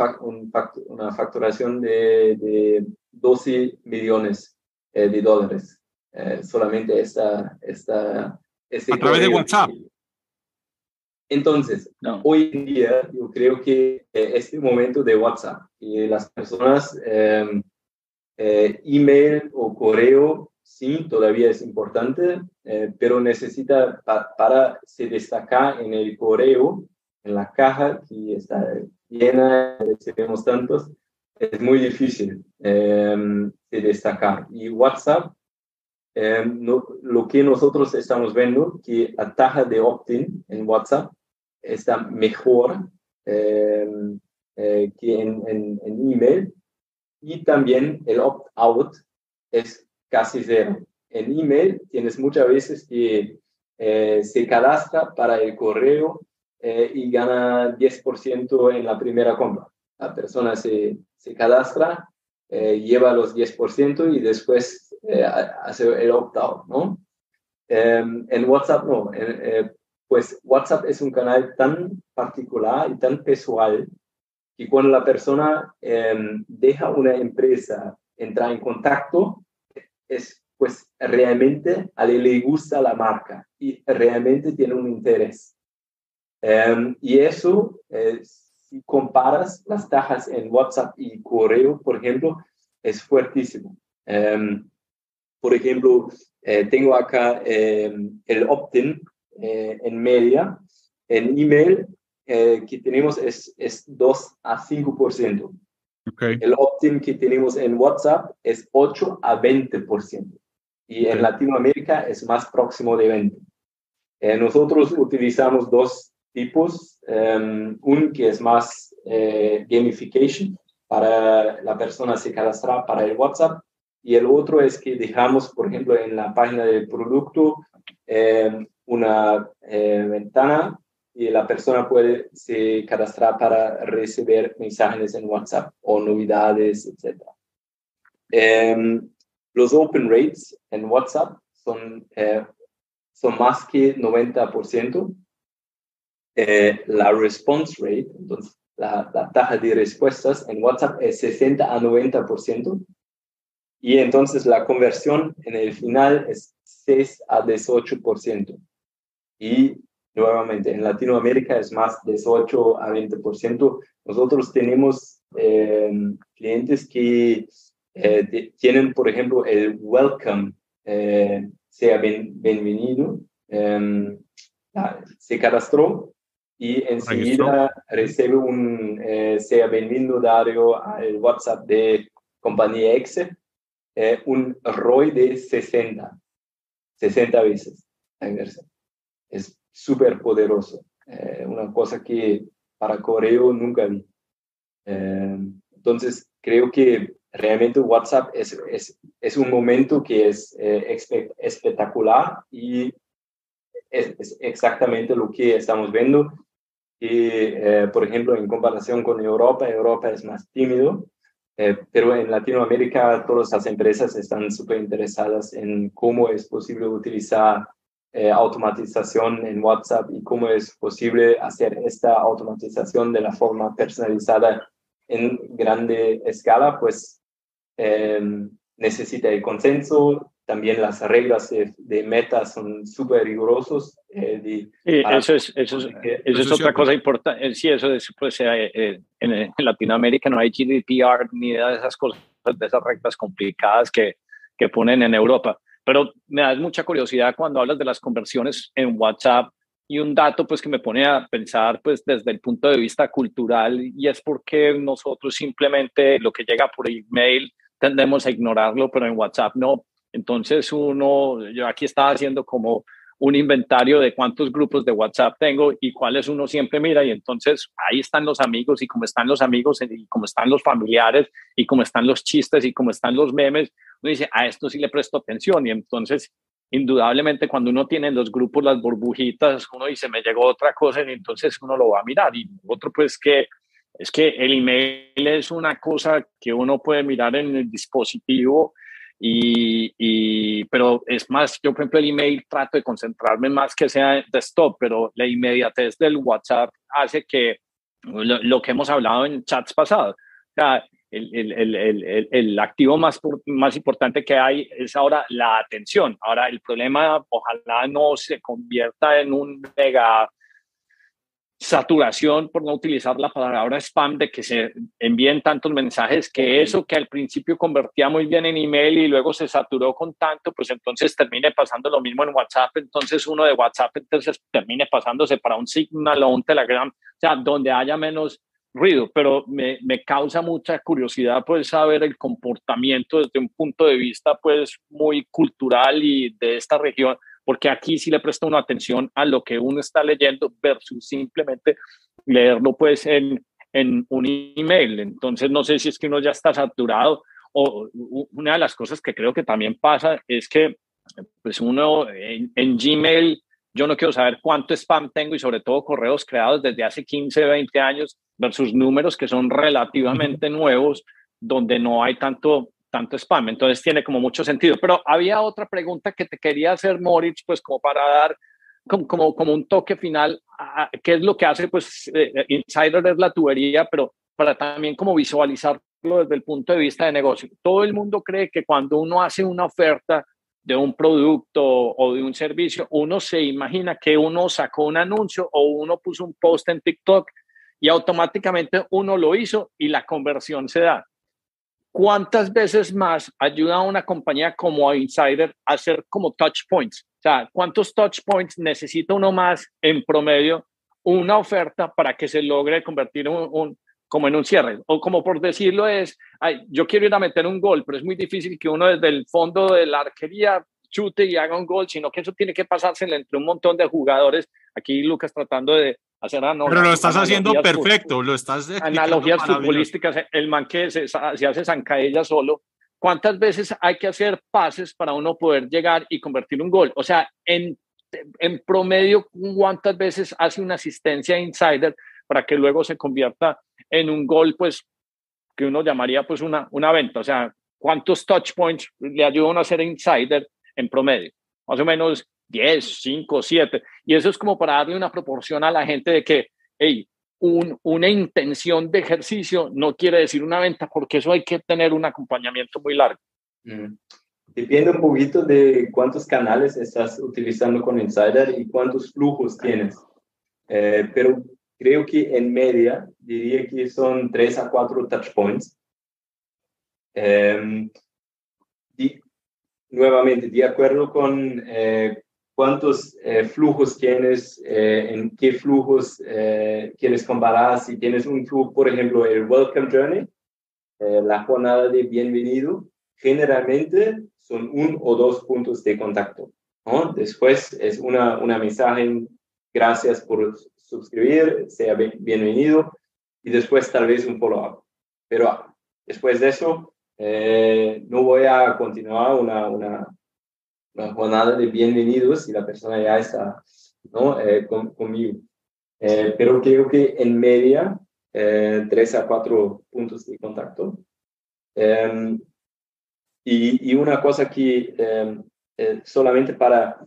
una facturación de, 12 millones eh, de dólares. Eh, solamente esta, esta, este A través de WhatsApp. Entonces, hoy en día yo creo que este momento de WhatsApp y las personas, em, email o correo sí, todavía es importante, eh, pero necesita para se destacar en el correo, en la caja que está llena, recibimos tantos, es muy difícil em, de destacar. Y WhatsApp, em, lo que nosotros estamos viendo, que la taja de opt-in en WhatsApp está mejor em, eh, que en, en, en email y también el opt-out es casi cero. En email tienes muchas veces que eh, se cadastra para el correo eh, y gana 10% en la primera compra. La persona se, se cadastra, eh, lleva los 10% y después hace el opt-out, ¿no? Em, en WhatsApp no. pues WhatsApp es un canal tan particular y tan visual que cuando la persona em, deja una empresa entrar en contacto, es pues realmente a él le gusta la marca y realmente tiene un interés. Em, y eso, eh, si comparas las tajas en WhatsApp y correo, por ejemplo, es fuertísimo. Por ejemplo, eh, tengo acá em, el opt-in eh, en media. En email que tenemos es, es 2 a 5%. El opt-in que tenemos en WhatsApp es 8 a 20% y en Latinoamérica es más próximo de 20. Eh, nosotros utilizamos dos tipos, um, un que es más eh, gamification para la persona se cadastra para el WhatsApp y el otro es que dejamos, por ejemplo, en la página del producto em, una eh, ventana y la persona puede se cadastrar para recibir mensajes en WhatsApp o novedades, etc. Em, los open rates en WhatsApp son, eh, son más que 90%. Eh, la response rate, entonces la, la tasa de respuestas en WhatsApp es 60 a 90%. Y entonces la conversión en el final es 6 a 18%. Y nuevamente en Latinoamérica es más 18 a 20%. Nosotros tenemos eh, clientes que eh, tienen, por ejemplo, el welcome, eh, sea bienvenido, em, se cadastró y enseguida recibe un eh, sea bienvenido Dario al WhatsApp de compañía Excel, un ROI de 60, 60 veces Es súper poderoso, una cosa que para correo nunca vi. Em, entonces, creo que realmente WhatsApp es, es, es un momento que es eh, espectacular y es, exactamente lo que estamos viendo. Y, eh, por ejemplo, en comparación con Europa, Europa es más tímido, eh, pero en Latinoamérica todas las empresas están súper interesadas en cómo es posible utilizar automatización en WhatsApp y cómo es posible hacer esta automatización de la forma personalizada en grande escala, pues Em, necesita el consenso, también las reglas de, de meta son súper rigurosos. Eh, eso es, eso es, eso es otra cosa importante. Eh, sí, eso es, pues, eh, en, Latinoamérica no hay GDPR ni de esas cosas, de esas reglas complicadas que, que ponen en Europa. Pero me da mucha curiosidad cuando hablas de las conversiones en WhatsApp. y un dato pues que me pone a pensar pues desde el punto de vista cultural y es porque nosotros simplemente lo que llega por email tendemos a ignorarlo, pero en WhatsApp no. Entonces uno, yo aquí estaba haciendo como un inventario de cuántos grupos de WhatsApp tengo y cuáles uno siempre mira y entonces ahí están los amigos y como están los amigos y como están los familiares y como están los chistes y como están los memes, uno dice, a esto sí le presto atención y entonces indudablemente cuando uno tiene en los grupos las burbujitas, uno dice, me llegó otra cosa y entonces uno lo va a mirar. Y otro pues que es que el email es una cosa que uno puede mirar en el dispositivo y, y, pero es más, yo por ejemplo el email trato de concentrarme más que sea desktop, pero la inmediatez del WhatsApp hace que lo, lo que hemos hablado en chats pasados, o sea, el, el, el, el, activo más, más importante que hay es ahora la atención. Ahora, el problema ojalá no se convierta en un mega saturación, por no utilizar la palabra spam, de que se envíen tantos mensajes que eso que al principio convertía muy bien en email y luego se saturó con tanto, pues entonces termine pasando lo mismo en WhatsApp, entonces uno de WhatsApp entonces termine pasándose para un Signal o un Telegram, o sea, donde haya menos ruido, pero me, me, causa mucha curiosidad pues saber el comportamiento desde un punto de vista pues muy cultural y de esta región, porque aquí sí le presta una atención a lo que uno está leyendo versus simplemente leerlo pues en, en un email. Entonces no sé si es que uno ya está saturado o una de las cosas que creo que también pasa es que pues uno en, en Gmail yo no quiero saber cuánto spam tengo y sobre todo correos creados desde hace 15, 20 años versus números que son relativamente nuevos donde no hay tanto, tanto spam. Entonces tiene como mucho sentido. Pero había otra pregunta que te quería hacer, Moritz, pues como para dar como, como, como un toque final, ¿qué es lo que hace? Pues eh, Insider es la tubería, pero para también como visualizarlo desde el punto de vista de negocio. Todo el mundo cree que cuando uno hace una oferta, de un producto o de un servicio, uno se imagina que uno sacó un anuncio o uno puso un post en TikTok y automáticamente uno lo hizo y la conversión se da. ¿Cuántas veces más ayuda a una compañía como Insider a hacer como touch points? O sea, ¿cuántos touch points necesita uno más en promedio una oferta para que se logre convertir un, un, como en un cierre, o como por decirlo es, ay, yo quiero ir a meter un gol, pero es muy difícil que uno desde el fondo de la arquería chute y haga un gol, sino que eso tiene que pasarse entre un montón de jugadores. Aquí Lucas tratando de hacer analogías. Pero lo estás haciendo perfecto, lo estás Analogías futbolísticas, el man que se, se hace zancadilla solo. ¿Cuántas veces hay que hacer pases para uno poder llegar y convertir un gol? O sea, en, en promedio, ¿cuántas veces hace una asistencia insider para que luego se convierta en un gol, pues, que uno llamaría pues una, una venta. O sea, ¿cuántos touch points le ayudan a hacer insider en promedio? Más o menos 10, 5, 7. Y eso es como para darle una proporción a la gente de que, hey, un, una intención de ejercicio no quiere decir una venta, porque eso hay que tener un acompañamiento muy largo. Mm. Depende un poquito de cuántos canales estás utilizando con Insider y cuántos flujos tienes. Eh, pero creo que en media diría que son tres a cuatro touch points. Em, nuevamente, de acuerdo con eh, cuántos eh, flujos tienes, eh, en qué flujos quieres comparar. Si tienes un flujo, por ejemplo, el Welcome Journey, la jornada de bienvenido, generalmente son un o dos puntos de contacto. Después es una, una mensaje, gracias por suscribir, sea bienvenido y después tal vez un follow-up. Pero después de eso, eh, no voy a continuar una, una, jornada de bienvenidos si la persona ya está ¿no? Eh, conmigo. Eh, pero creo que en media, tres a cuatro puntos de contacto. Em, y, y, una cosa que em, solamente para,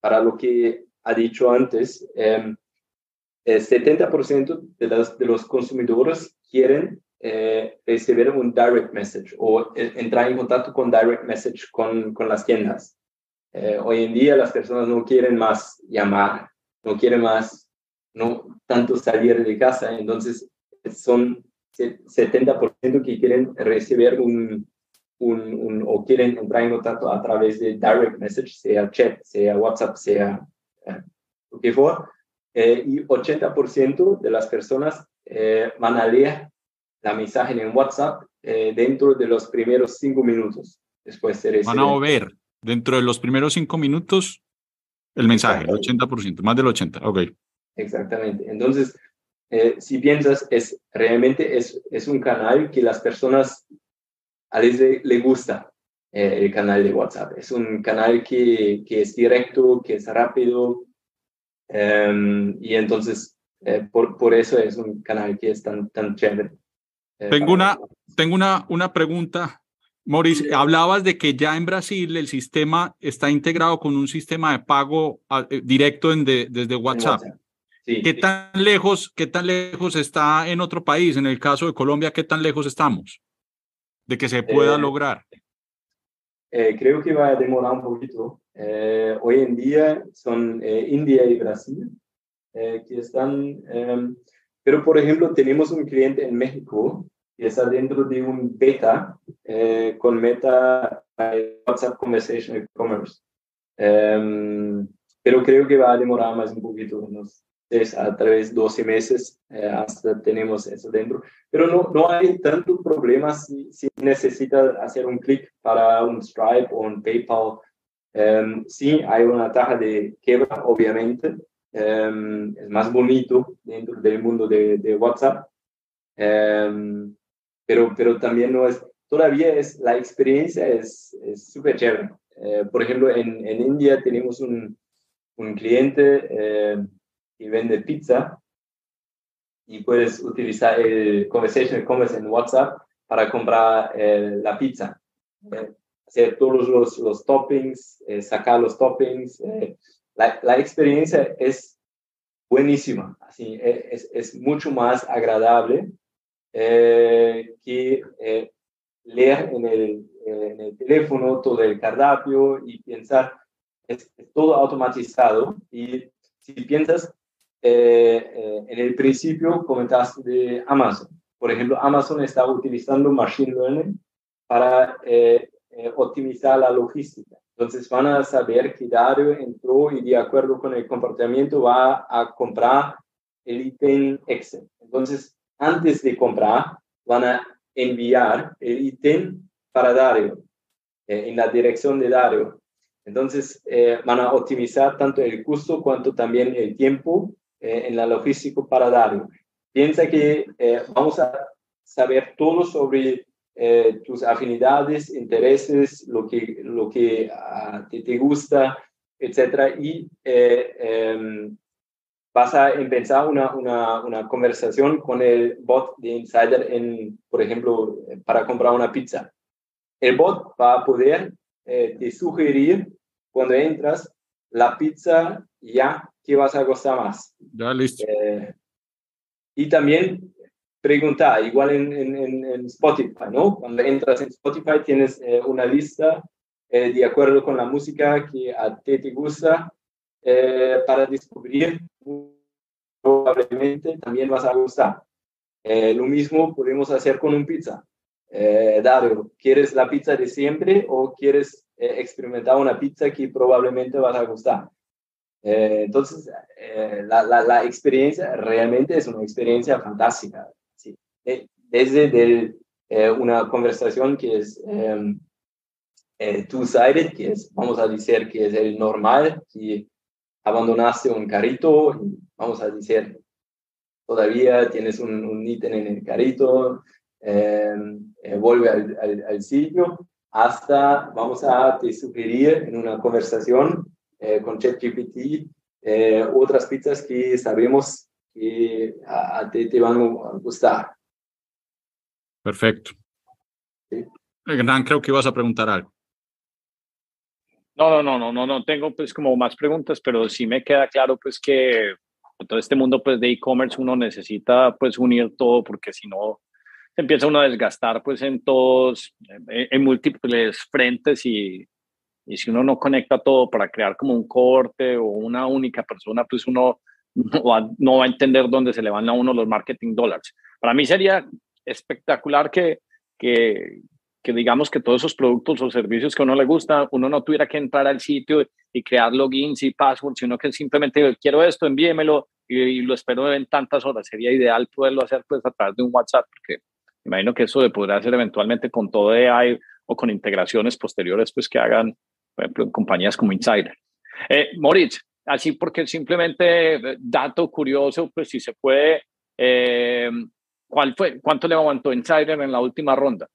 para lo que ha dicho antes, el 70% de, las, de los consumidores quieren eh, recibir un direct message o entrar en contacto con direct message con, con las tiendas. Eh, hoy en día las personas no quieren más llamar, no quieren más, no tanto salir de casa, entonces son 70% que quieren recibir un, un, o quieren entrar en contacto a través de direct message, sea chat, sea WhatsApp, sea eh, lo que fuera, eh, y 80% de las personas eh, van a leer la mensaje en WhatsApp dentro de los primeros cinco minutos. Después de Van a ver dentro de los primeros cinco minutos el mensaje, el 80%, más del 80%, ok. Exactamente. Entonces, si piensas, es realmente es, es un canal que las personas a les le gusta eh, el canal de WhatsApp. Es un canal que, que es directo, que es rápido. Em, y entonces, eh, por, por, eso es un canal que es tan, tan chévere. Eh, tengo una, tengo una, una pregunta. Maurice, hablabas de que ya en Brasil el sistema está integrado con un sistema de pago ah, directo en desde WhatsApp. ¿Qué tan lejos, qué tan lejos está en otro país? En el caso de Colombia, ¿qué tan lejos estamos? de que se pueda eh, lograr? Eh, creo que va a demorar un poquito. Eh, hoy en día son India y Brasil que están, em, pero por ejemplo tenemos un cliente en México que está dentro de un beta con Meta WhatsApp Conversational Commerce. Em, pero creo que va a demorar más un poquito, unos a través de 12 meses eh, hasta tenemos eso dentro. Pero no, no hay tanto problema si, si hacer un clic para un Stripe o un PayPal. Um, sí, hay una taja de quebra, obviamente. Um, es más bonito dentro del mundo de, de WhatsApp. Um, pero, pero también no es, todavía es, la experiencia es súper chévere. Uh, por ejemplo, en, en India tenemos un, un cliente y vende pizza y puedes utilizar el Conversation Commerce en WhatsApp para comprar eh, la pizza. Eh, hacer todos los, los toppings, eh, sacar los toppings. La, la, experiencia es buenísima, así, es, es mucho más agradable que leer en el, en el, teléfono todo el cardápio y pensar, es, es todo automatizado y si piensas, eh, eh, en el principio comentaste de Amazon. Por ejemplo, Amazon está utilizando Machine Learning para eh, optimizar la logística. Entonces van a saber que Dario entró y de acuerdo con el comportamiento va a comprar el ítem Excel. Entonces, antes de comprar, van a enviar el ítem para Dario, en la dirección de Dario. Entonces, van a optimizar tanto el costo cuanto también el tiempo eh, en la logística para Dario. Piensa que eh, vamos a saber todo sobre eh, tus afinidades, intereses, lo que, lo que ah, te, te, gusta, etc. Y em, vas a empezar una, una, una, conversación con el bot de Insider, en, por ejemplo, para comprar una pizza. El bot va a poder te sugerir cuando entras la pizza ya que vas a gustar más. Ya, listo. Eh, y también preguntar, igual en, en, en, Spotify, ¿no? Cuando entras en Spotify tienes eh, una lista eh, de acuerdo con la música que a ti te gusta para descubrir probablemente también vas a gustar. lo mismo podemos hacer con un pizza. Dario, ¿quieres la pizza de siempre o quieres experimentar una pizza que probablemente vas a gustar? Eh, entonces, eh, la, la, experiencia realmente es una experiencia fantástica. Desde del, eh, una conversación que es em, two-sided, que es, vamos a decir, que es el normal, que abandonaste un carrito, vamos a decir, todavía tienes un, un ítem en el carrito, em, vuelve al, al, sitio, hasta vamos a te sugerir en una conversación eh, con ChatGPT eh, otras pizzas que sabemos que ti te van a gustar. Perfecto. ¿Sí? Hernán, creo que ibas a preguntar algo. No, no, no, no, no, no tengo pues como más preguntas, pero sí me queda claro pues que todo este mundo pues de e-commerce uno necesita pues unir todo porque si no se empieza uno a desgastar pues en todos, en múltiples frentes y y si uno no conecta todo para crear como un corte o una única persona, pues uno [laughs] no va, no va a entender dónde se le van a uno los marketing dollars. Para mí sería espectacular que, que, que digamos que todos esos productos o servicios que a uno le gusta, uno no tuviera que entrar al sitio y crear logins y passwords, sino que simplemente quiero esto, envíemelo y, lo espero en tantas horas. Sería ideal poderlo hacer pues a través de un WhatsApp, porque imagino que eso se podrá hacer eventualmente con todo AI o con integraciones posteriores pues que hagan, por ejemplo, en compañías como Insider. Eh, Moritz, así porque simplemente eh, dato curioso, pues si se puede, eh, ¿cuál fue, ¿cuánto le aguantó Insider en la última ronda?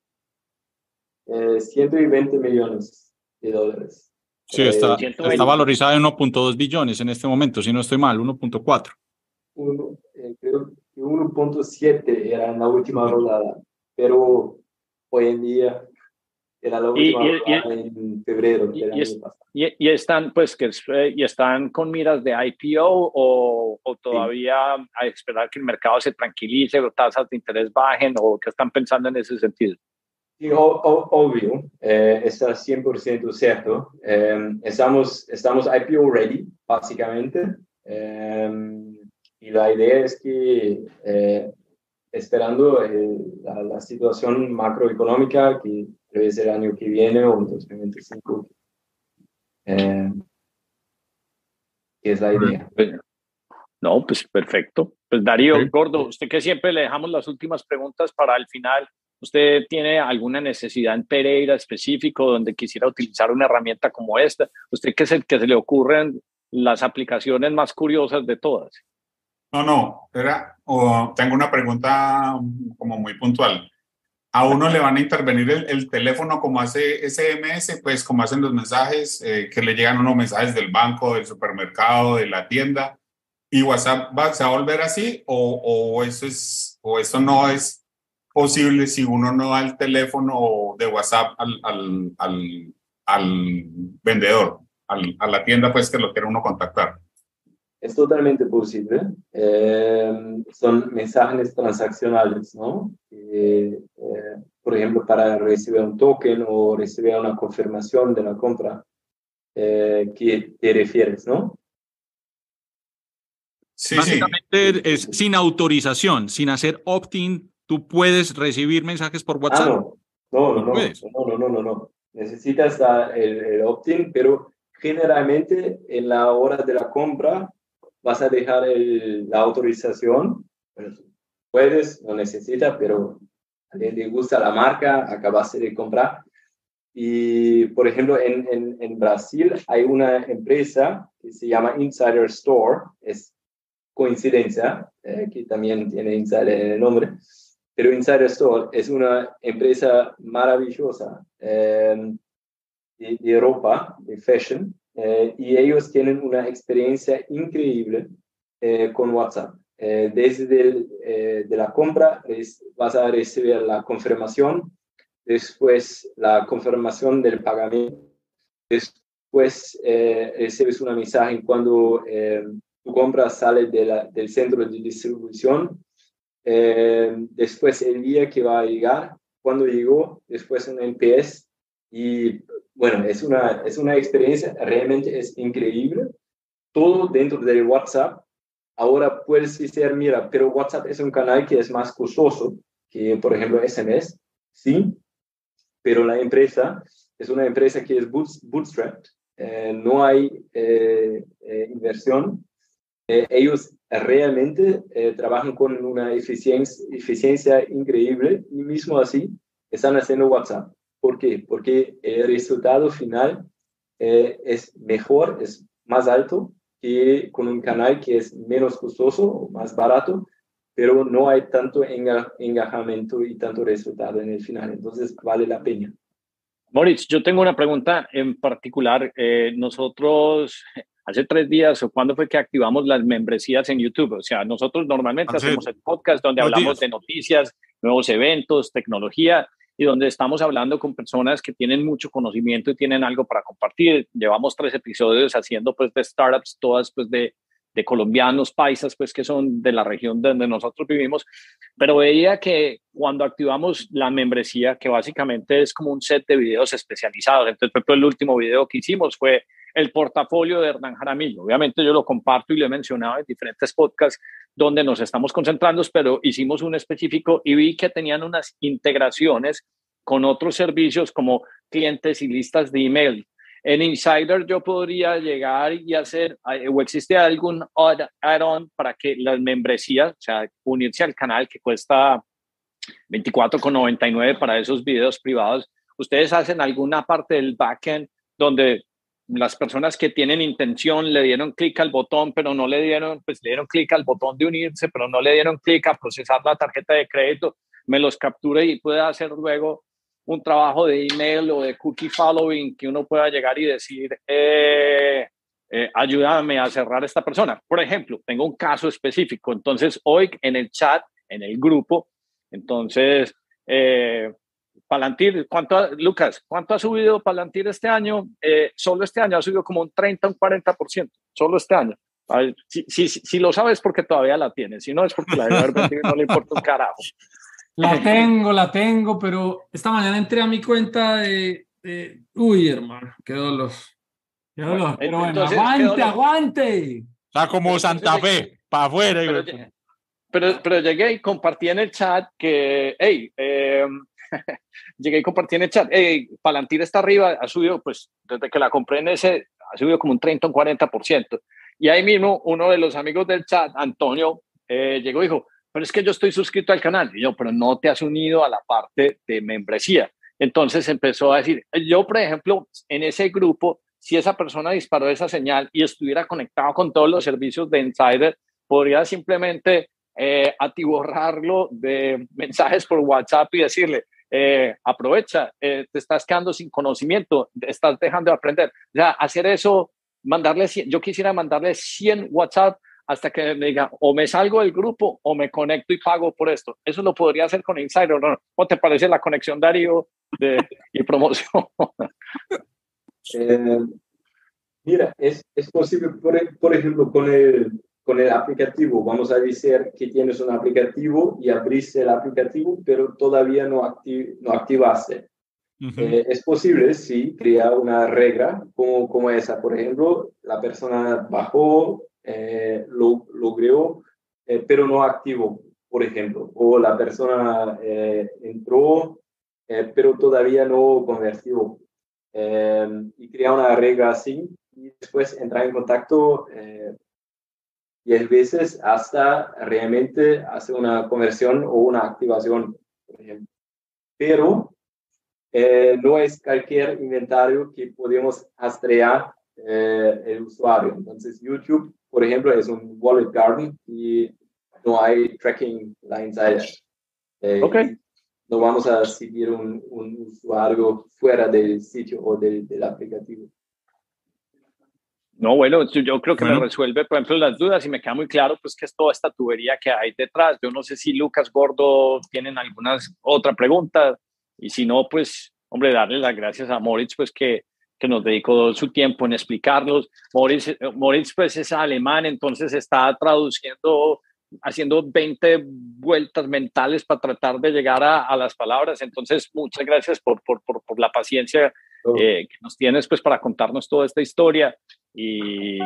120 millones de dólares. Sí, está, está valorizada en 1.2 billones en este momento, si no estoy mal, 1.4. creo que 1.7 era en la última ronda, pero hoy en día era la última y, en febrero del año pasado. Y, están, pues, que, eh, y están con miras de IPO o, o todavía a esperar que el mercado se tranquilice o tasas de interés bajen o qué están pensando en ese sentido. Sí, obvio, eh, está 100% cierto. Eh, estamos, estamos IPO ready, básicamente. y la idea es que esperando la, la, situación macroeconómica que debe ser el año que viene o en 2025 eh, es la idea. Pues, no, pues perfecto. Pues Darío, Gordo, usted que siempre le dejamos las últimas preguntas para el final. ¿Usted tiene alguna necesidad en Pereira específico donde quisiera utilizar una herramienta como esta? ¿Usted qué es el que se le ocurren las aplicaciones más curiosas de todas? No, no, era, tengo una pregunta como muy puntual a uno le van a intervenir el, teléfono como hace SMS, pues como hacen los mensajes, eh, que le llegan unos mensajes del banco, del supermercado, de la tienda, y WhatsApp va, ¿se va a volver así o, o, eso es, o eso no es posible si uno no da el teléfono de WhatsApp al, al, al, al vendedor, a la tienda pues que lo quiere uno contactar. Es totalmente posible. Eh, son mensajes transaccionales, ¿no? Eh, por ejemplo, para recibir un token o recibir una confirmación de la compra eh, que te refieres, ¿no? Sí, Básicamente es sin autorización, sin hacer opt-in, tú puedes recibir mensajes por ah, WhatsApp. no. No, no, no, no, no, no, no, Necesitas el, el opt-in, pero generalmente en la hora de la compra vas a dejar la autorización. puedes, no necesitas, pero a alguien le gusta la marca, acabas de comprar. Y, por ejemplo, en, en, en, Brasil hay una empresa que se llama Insider Store, es coincidencia, eh, que también tiene Insider en el nombre, pero Insider Store es una empresa maravillosa eh, de, de ropa, de fashion, eh, y ellos tienen una experiencia increíble eh, con WhatsApp. Eh, desde el, de la compra vas a recibir la confirmación, después la confirmación del pagamento, después recibes una mensaje cuando tu compra sale de la, del centro de distribución, después el día que va a llegar, cuando llegó, después un NPS y bueno, es una, es una experiencia, realmente es increíble. Todo dentro de WhatsApp. Ahora puedes decir, mira, pero WhatsApp es un canal que es más costoso que, por ejemplo, SMS. Sí, pero la empresa es una empresa que es bootstrapped. Eh, no hay eh, eh, inversión. ellos realmente trabajan con una eficiencia, eficiencia increíble y mismo así están haciendo WhatsApp. ¿Por qué? Porque el resultado final eh, es mejor, es más alto que con un canal que es menos costoso o más barato, pero no hay tanto engajamiento y tanto resultado en el final. Entonces, vale la pena. Moritz, yo tengo una pregunta en particular. Eh, nosotros hace tres días o cuándo fue que activamos las membresías en YouTube. O sea, nosotros normalmente hacemos el podcast donde hablamos de noticias, nuevos eventos, tecnología y donde estamos hablando con personas que tienen mucho conocimiento y tienen algo para compartir. Llevamos tres episodios haciendo pues de startups, todas pues de, de colombianos, paisas, pues que son de la región donde nosotros vivimos, pero veía que cuando activamos la membresía, que básicamente es como un set de videos especializados, entonces por el último video que hicimos fue el portafolio de Hernán Jaramillo. Obviamente yo lo comparto y lo he mencionado en diferentes podcasts donde nos estamos concentrando, pero hicimos un específico y vi que tenían unas integraciones con otros servicios como clientes y listas de email. En Insider yo podría llegar y hacer, eh, o existe algún add-on para que las membresías, o sea, unirse al canal que cuesta 24,99 para esos videos privados. Ustedes hacen alguna parte del backend donde las personas que tienen intención le dieron clic al botón, pero no le dieron, pues le dieron clic al botón de unirse, pero no le dieron clic a procesar la tarjeta de crédito, me los capture y pueda hacer luego un trabajo de email o de cookie following que uno pueda llegar y decir, eh, eh, ayúdame a cerrar esta persona. Por ejemplo, tengo un caso específico. Entonces, hoy en el chat, en el grupo, entonces, eh, Palantir, ¿cuánto, Lucas, cuánto ha subido Palantir este año? Eh, solo este año ha subido como un 30, un 40%, solo este año. Si, si, si, lo sabes porque todavía la tienes, si no es porque la de haber no le importa un carajo. La tengo, la tengo, pero esta mañana entré a mi cuenta de, uy, hermano, qué dolor. Qué dolor. pero bueno, aguante, aguante. Está como Santa Fe, para afuera. Pero, pero, llegué y compartí en el chat que, hey, eh, [laughs] llegué y compartí en el chat, hey, Palantir está arriba, ha subido, pues desde que la compré en ese, ha subido como un 30 o un 40%. Y ahí mismo uno de los amigos del chat, Antonio, eh, llegó y dijo, pero es que yo estoy suscrito al canal. Y yo, pero no te has unido a la parte de membresía. Entonces empezó a decir, yo, por ejemplo, en ese grupo, si esa persona disparó esa señal y estuviera conectado con todos los servicios de Insider, podría simplemente eh, atiborrarlo de mensajes por WhatsApp y decirle, eh, aprovecha, eh, te estás quedando sin conocimiento, estás dejando de aprender. O hacer eso, mandarle, yo quisiera mandarle 100 WhatsApp hasta que me diga o me salgo del grupo o me conecto y pago por esto. Eso lo podría hacer con Insider, ¿no? ¿Cómo te parece la conexión, Darío, de, y promoción? [laughs] Eh, mira, es, es posible, por, por, ejemplo, con el, con el aplicativo, vamos a decir que tienes un aplicativo y abriste el aplicativo, pero todavía no, activ no activaste. Eh, es posible, sí, crear una regla como, como esa. Por ejemplo, la persona bajó eh, lo, lo, creó, eh, pero no activo por ejemplo, o la persona eh, entró, pero todavía no convirtió. y crea una regla así y después entrar en contacto y a veces hasta realmente hace una conversión o una activación, por ejemplo. Pero no es cualquier inventario que podemos rastrear el usuario. Entonces, YouTube por ejemplo, es un wallet garden y no hay tracking la inside. Eh, no vamos a seguir un, un, usuario fuera del sitio o del, del aplicativo. No, bueno, yo creo que me resuelve, por ejemplo, las dudas y me queda muy claro pues que es toda esta tubería que hay detrás. Yo no sé si Lucas Gordo tienen alguna otra pregunta y si no, pues, hombre, darle las gracias a Moritz, pues que que nos dedicó su tiempo en explicarnos. Moritz, eh, Moritz pues es alemán, entonces está traduciendo, haciendo 20 vueltas mentales para tratar de llegar a, a las palabras. Entonces, muchas gracias por, por, por, por la paciencia eh, que nos tienes pues para contarnos toda esta historia. Y,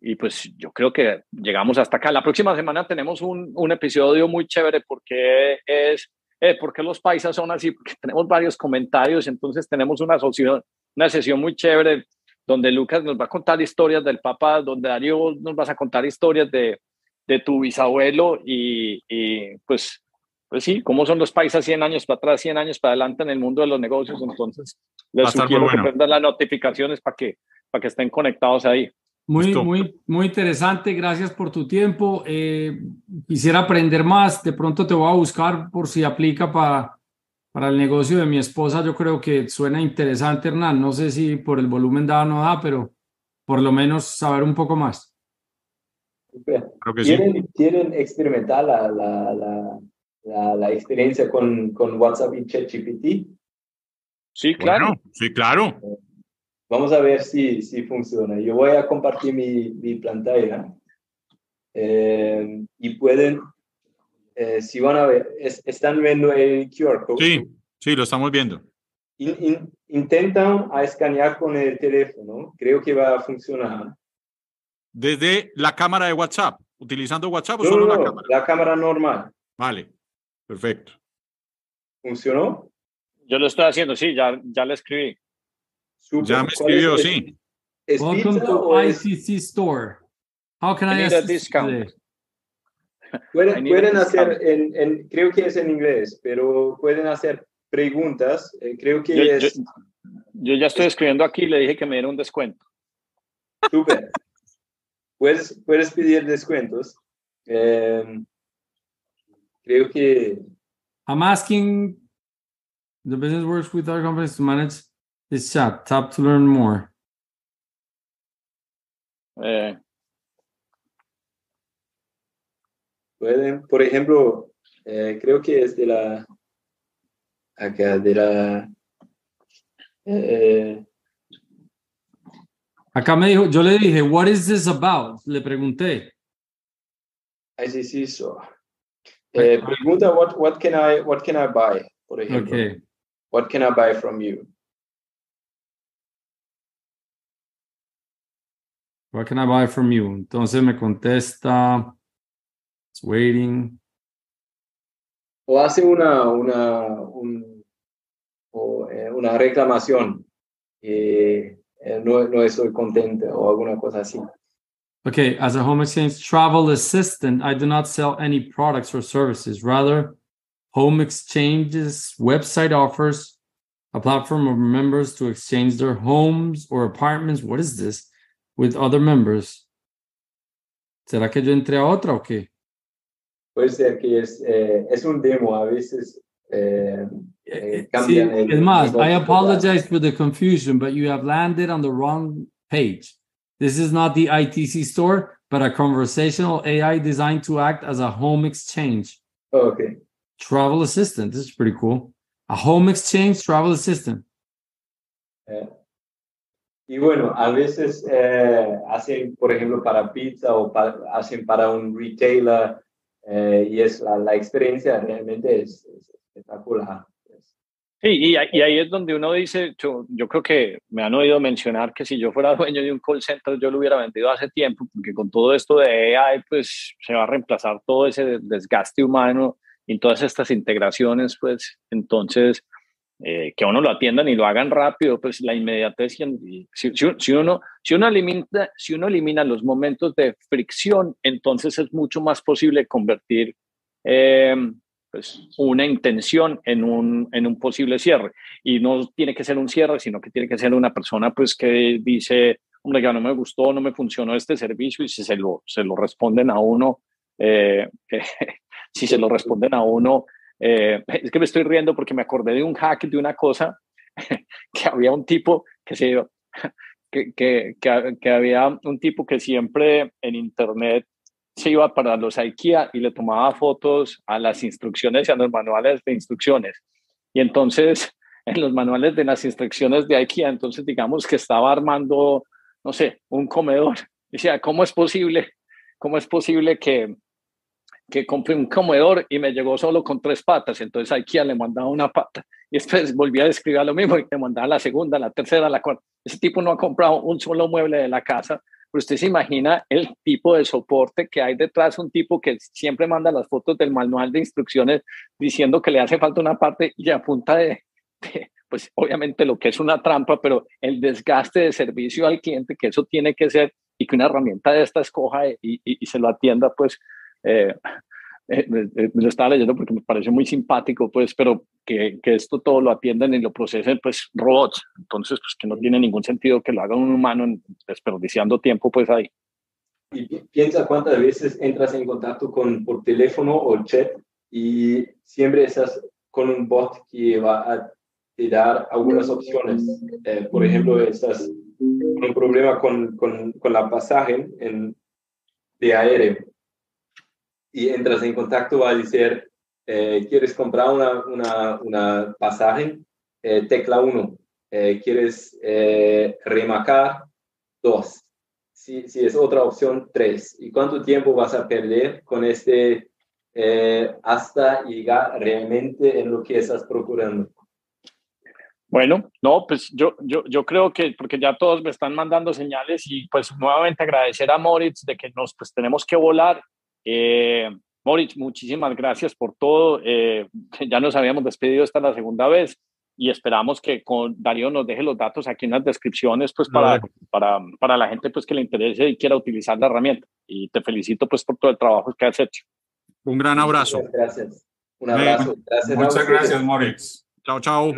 y, pues yo creo que llegamos hasta acá. La próxima semana tenemos un, un episodio muy chévere porque es... Eh, ¿Por qué los paisas son así? Porque [laughs] tenemos varios comentarios, entonces tenemos una solución una sesión muy chévere donde Lucas nos va a contar historias del Papa, donde Darío nos vas a contar historias de, de tu bisabuelo y, y, pues, pues sí, cómo son los países 100 años para atrás, 100 años para adelante en el mundo de los negocios. Entonces, les sugiero que prendan las notificaciones para que, para que estén conectados ahí. Muy, muy, muy interesante. Gracias por tu tiempo. Eh, quisiera aprender más. De pronto te voy a buscar por si aplica para para el negocio de mi esposa yo creo que suena interesante, Hernán. No sé si por el volumen da o no da, pero por lo menos saber un poco más. ¿Quieren, ¿Quieren, experimentar la, la, la, la, experiencia con, con WhatsApp y ChatGPT? Sí, claro. sí, claro. Vamos a ver si, si funciona. Yo voy a compartir mi, mi pantalla eh, y pueden eh, si van a ver, están viendo el QR code. Sí, sí, lo estamos viendo. intentan a escanear con el teléfono, creo que va a funcionar. Desde la cámara de WhatsApp, utilizando WhatsApp o solo la cámara? La cámara normal. Vale, perfecto. ¿Funcionó? Yo lo estoy haciendo, sí, ya, ya le escribí. Super. Ya me escribió, sí. ¿Es Welcome to ICC Store. How can I, I assist discount? Pueden, pueden hacer, en, en, creo que es en inglés, pero pueden hacer preguntas. Eh, creo que yo, es. Yo, yo, ya estoy escribiendo aquí, le dije que me diera un descuento. Súper. puedes, puedes pedir descuentos. Um, creo que. I'm asking the business works with our companies to manage this chat. Tap to learn more. Eh. Pueden, por ejemplo, eh, creo que es de la. Acá, de la. Eh, Acá me dijo, yo le dije, what is this about? Le pregunté. I see, sí, so. Eh, pregunta, what, what, can I, what can I buy? Por ejemplo. Okay. What can I buy from you? What can I buy from you? Entonces me contesta, it's waiting. O hace una, una, un, o, eh, una reclamación. Eh, eh, no, no estoy contento o alguna cosa así. Okay, as a home exchange travel assistant, I do not sell any products or services. Rather, home exchanges website offers a platform of members to exchange their homes or apartments. What is this? With other members. ¿Será que yo entré a otra o qué? Puede ser que es, eh, es un demo. A veces eh, eh, sí, es más, I apologize for the confusion, but you have landed on the wrong page. This is not the ITC store, but a conversational AI designed to act as a home exchange. Oh, okay. Travel assistant. This is pretty cool. A home exchange travel assistant. Eh, y bueno, a veces eh, hacen, por ejemplo, para pizza o pa hacen para un retailer eh, y es la, la experiencia realmente es, es espectacular. Sí, y, y, ahí es donde uno dice, yo, creo que me han oído mencionar que si yo fuera dueño de un call center, yo lo hubiera vendido hace tiempo, porque con todo esto de AI, pues se va a reemplazar todo ese desgaste humano y todas estas integraciones, pues entonces eh, que uno lo atiendan y lo hagan rápido, pues la inmediatez, si, si, uno, si, uno elimina, si uno elimina los momentos de fricción, entonces es mucho más posible convertir... Eh, pues, una intención en un, en un posible cierre. Y no tiene que ser un cierre, sino que tiene que ser una persona pues, que dice, hombre, ya no me gustó, no me funcionó este servicio y si se lo, se lo responden a uno, eh, [laughs] si se lo responden a uno, eh, [laughs] es que me estoy riendo porque me acordé de un hack de una cosa [laughs] que había un tipo que se... Que, que, que, que había un tipo que siempre en internet se iba para los IKEA y le tomaba fotos a las instrucciones y a los manuales de instrucciones. Y entonces, [laughs] en los manuales de las instrucciones de IKEA, entonces digamos que estaba armando, no sé, un comedor. [laughs] Decía, ¿cómo es posible? ¿Cómo es posible que, que compré un comedor y me llegó solo con tres patas? Entonces IKEA le mandaba una pata y después volvía a escribir lo mismo y le mandaba la segunda, la tercera, la cuarta. Ese tipo no ha comprado un solo mueble de la casa usted se imagina el tipo de soporte que hay detrás, un tipo que siempre manda las fotos del manual de instrucciones diciendo que le hace falta una parte y a punta de, pues obviamente lo que es una trampa, pero el desgaste de servicio al cliente, que eso tiene que ser y que una herramienta de esta escoja y, y, y se lo atienda, pues eh, eh, me lo estaba leyendo porque me pareció muy simpático, pues, pero que, que, esto todo lo atiendan y lo procesen, pues, robots. Entonces, pues, que no tiene ningún sentido que lo haga un humano desperdiciando tiempo, pues, ahí. Y piensa cuántas veces entras en contacto con, por teléfono o chat y siempre estás con un bot que va a te dar algunas opciones. Eh, por ejemplo, estás con un problema con, con, con la pasaje en, de aéreo y entras en contacto a decir, eh, ¿quieres comprar una, una, una pasaje? Eh, tecla 1. Eh, ¿Quieres remacar? 2. Si, si, es otra opción, 3. ¿Y cuánto tiempo vas a perder con este hasta llegar realmente en lo que estás procurando? Bueno, no, pues yo, yo, yo creo que, porque ya todos me están mandando señales y pues nuevamente agradecer a Moritz de que nos pues tenemos que volar eh, Moritz, muchísimas gracias por todo. Eh, [laughs] ya nos habíamos despedido esta la segunda vez. y esperamos que con Darío nos deje los datos aquí en las descripciones pues para, para, para la gente pues que le interese y quiera utilizar la herramienta. Y te felicito pues por todo el trabajo que has hecho. Un gran abrazo. Gracias. Un abrazo. Muchas gracias, Moritz. Chao, chao.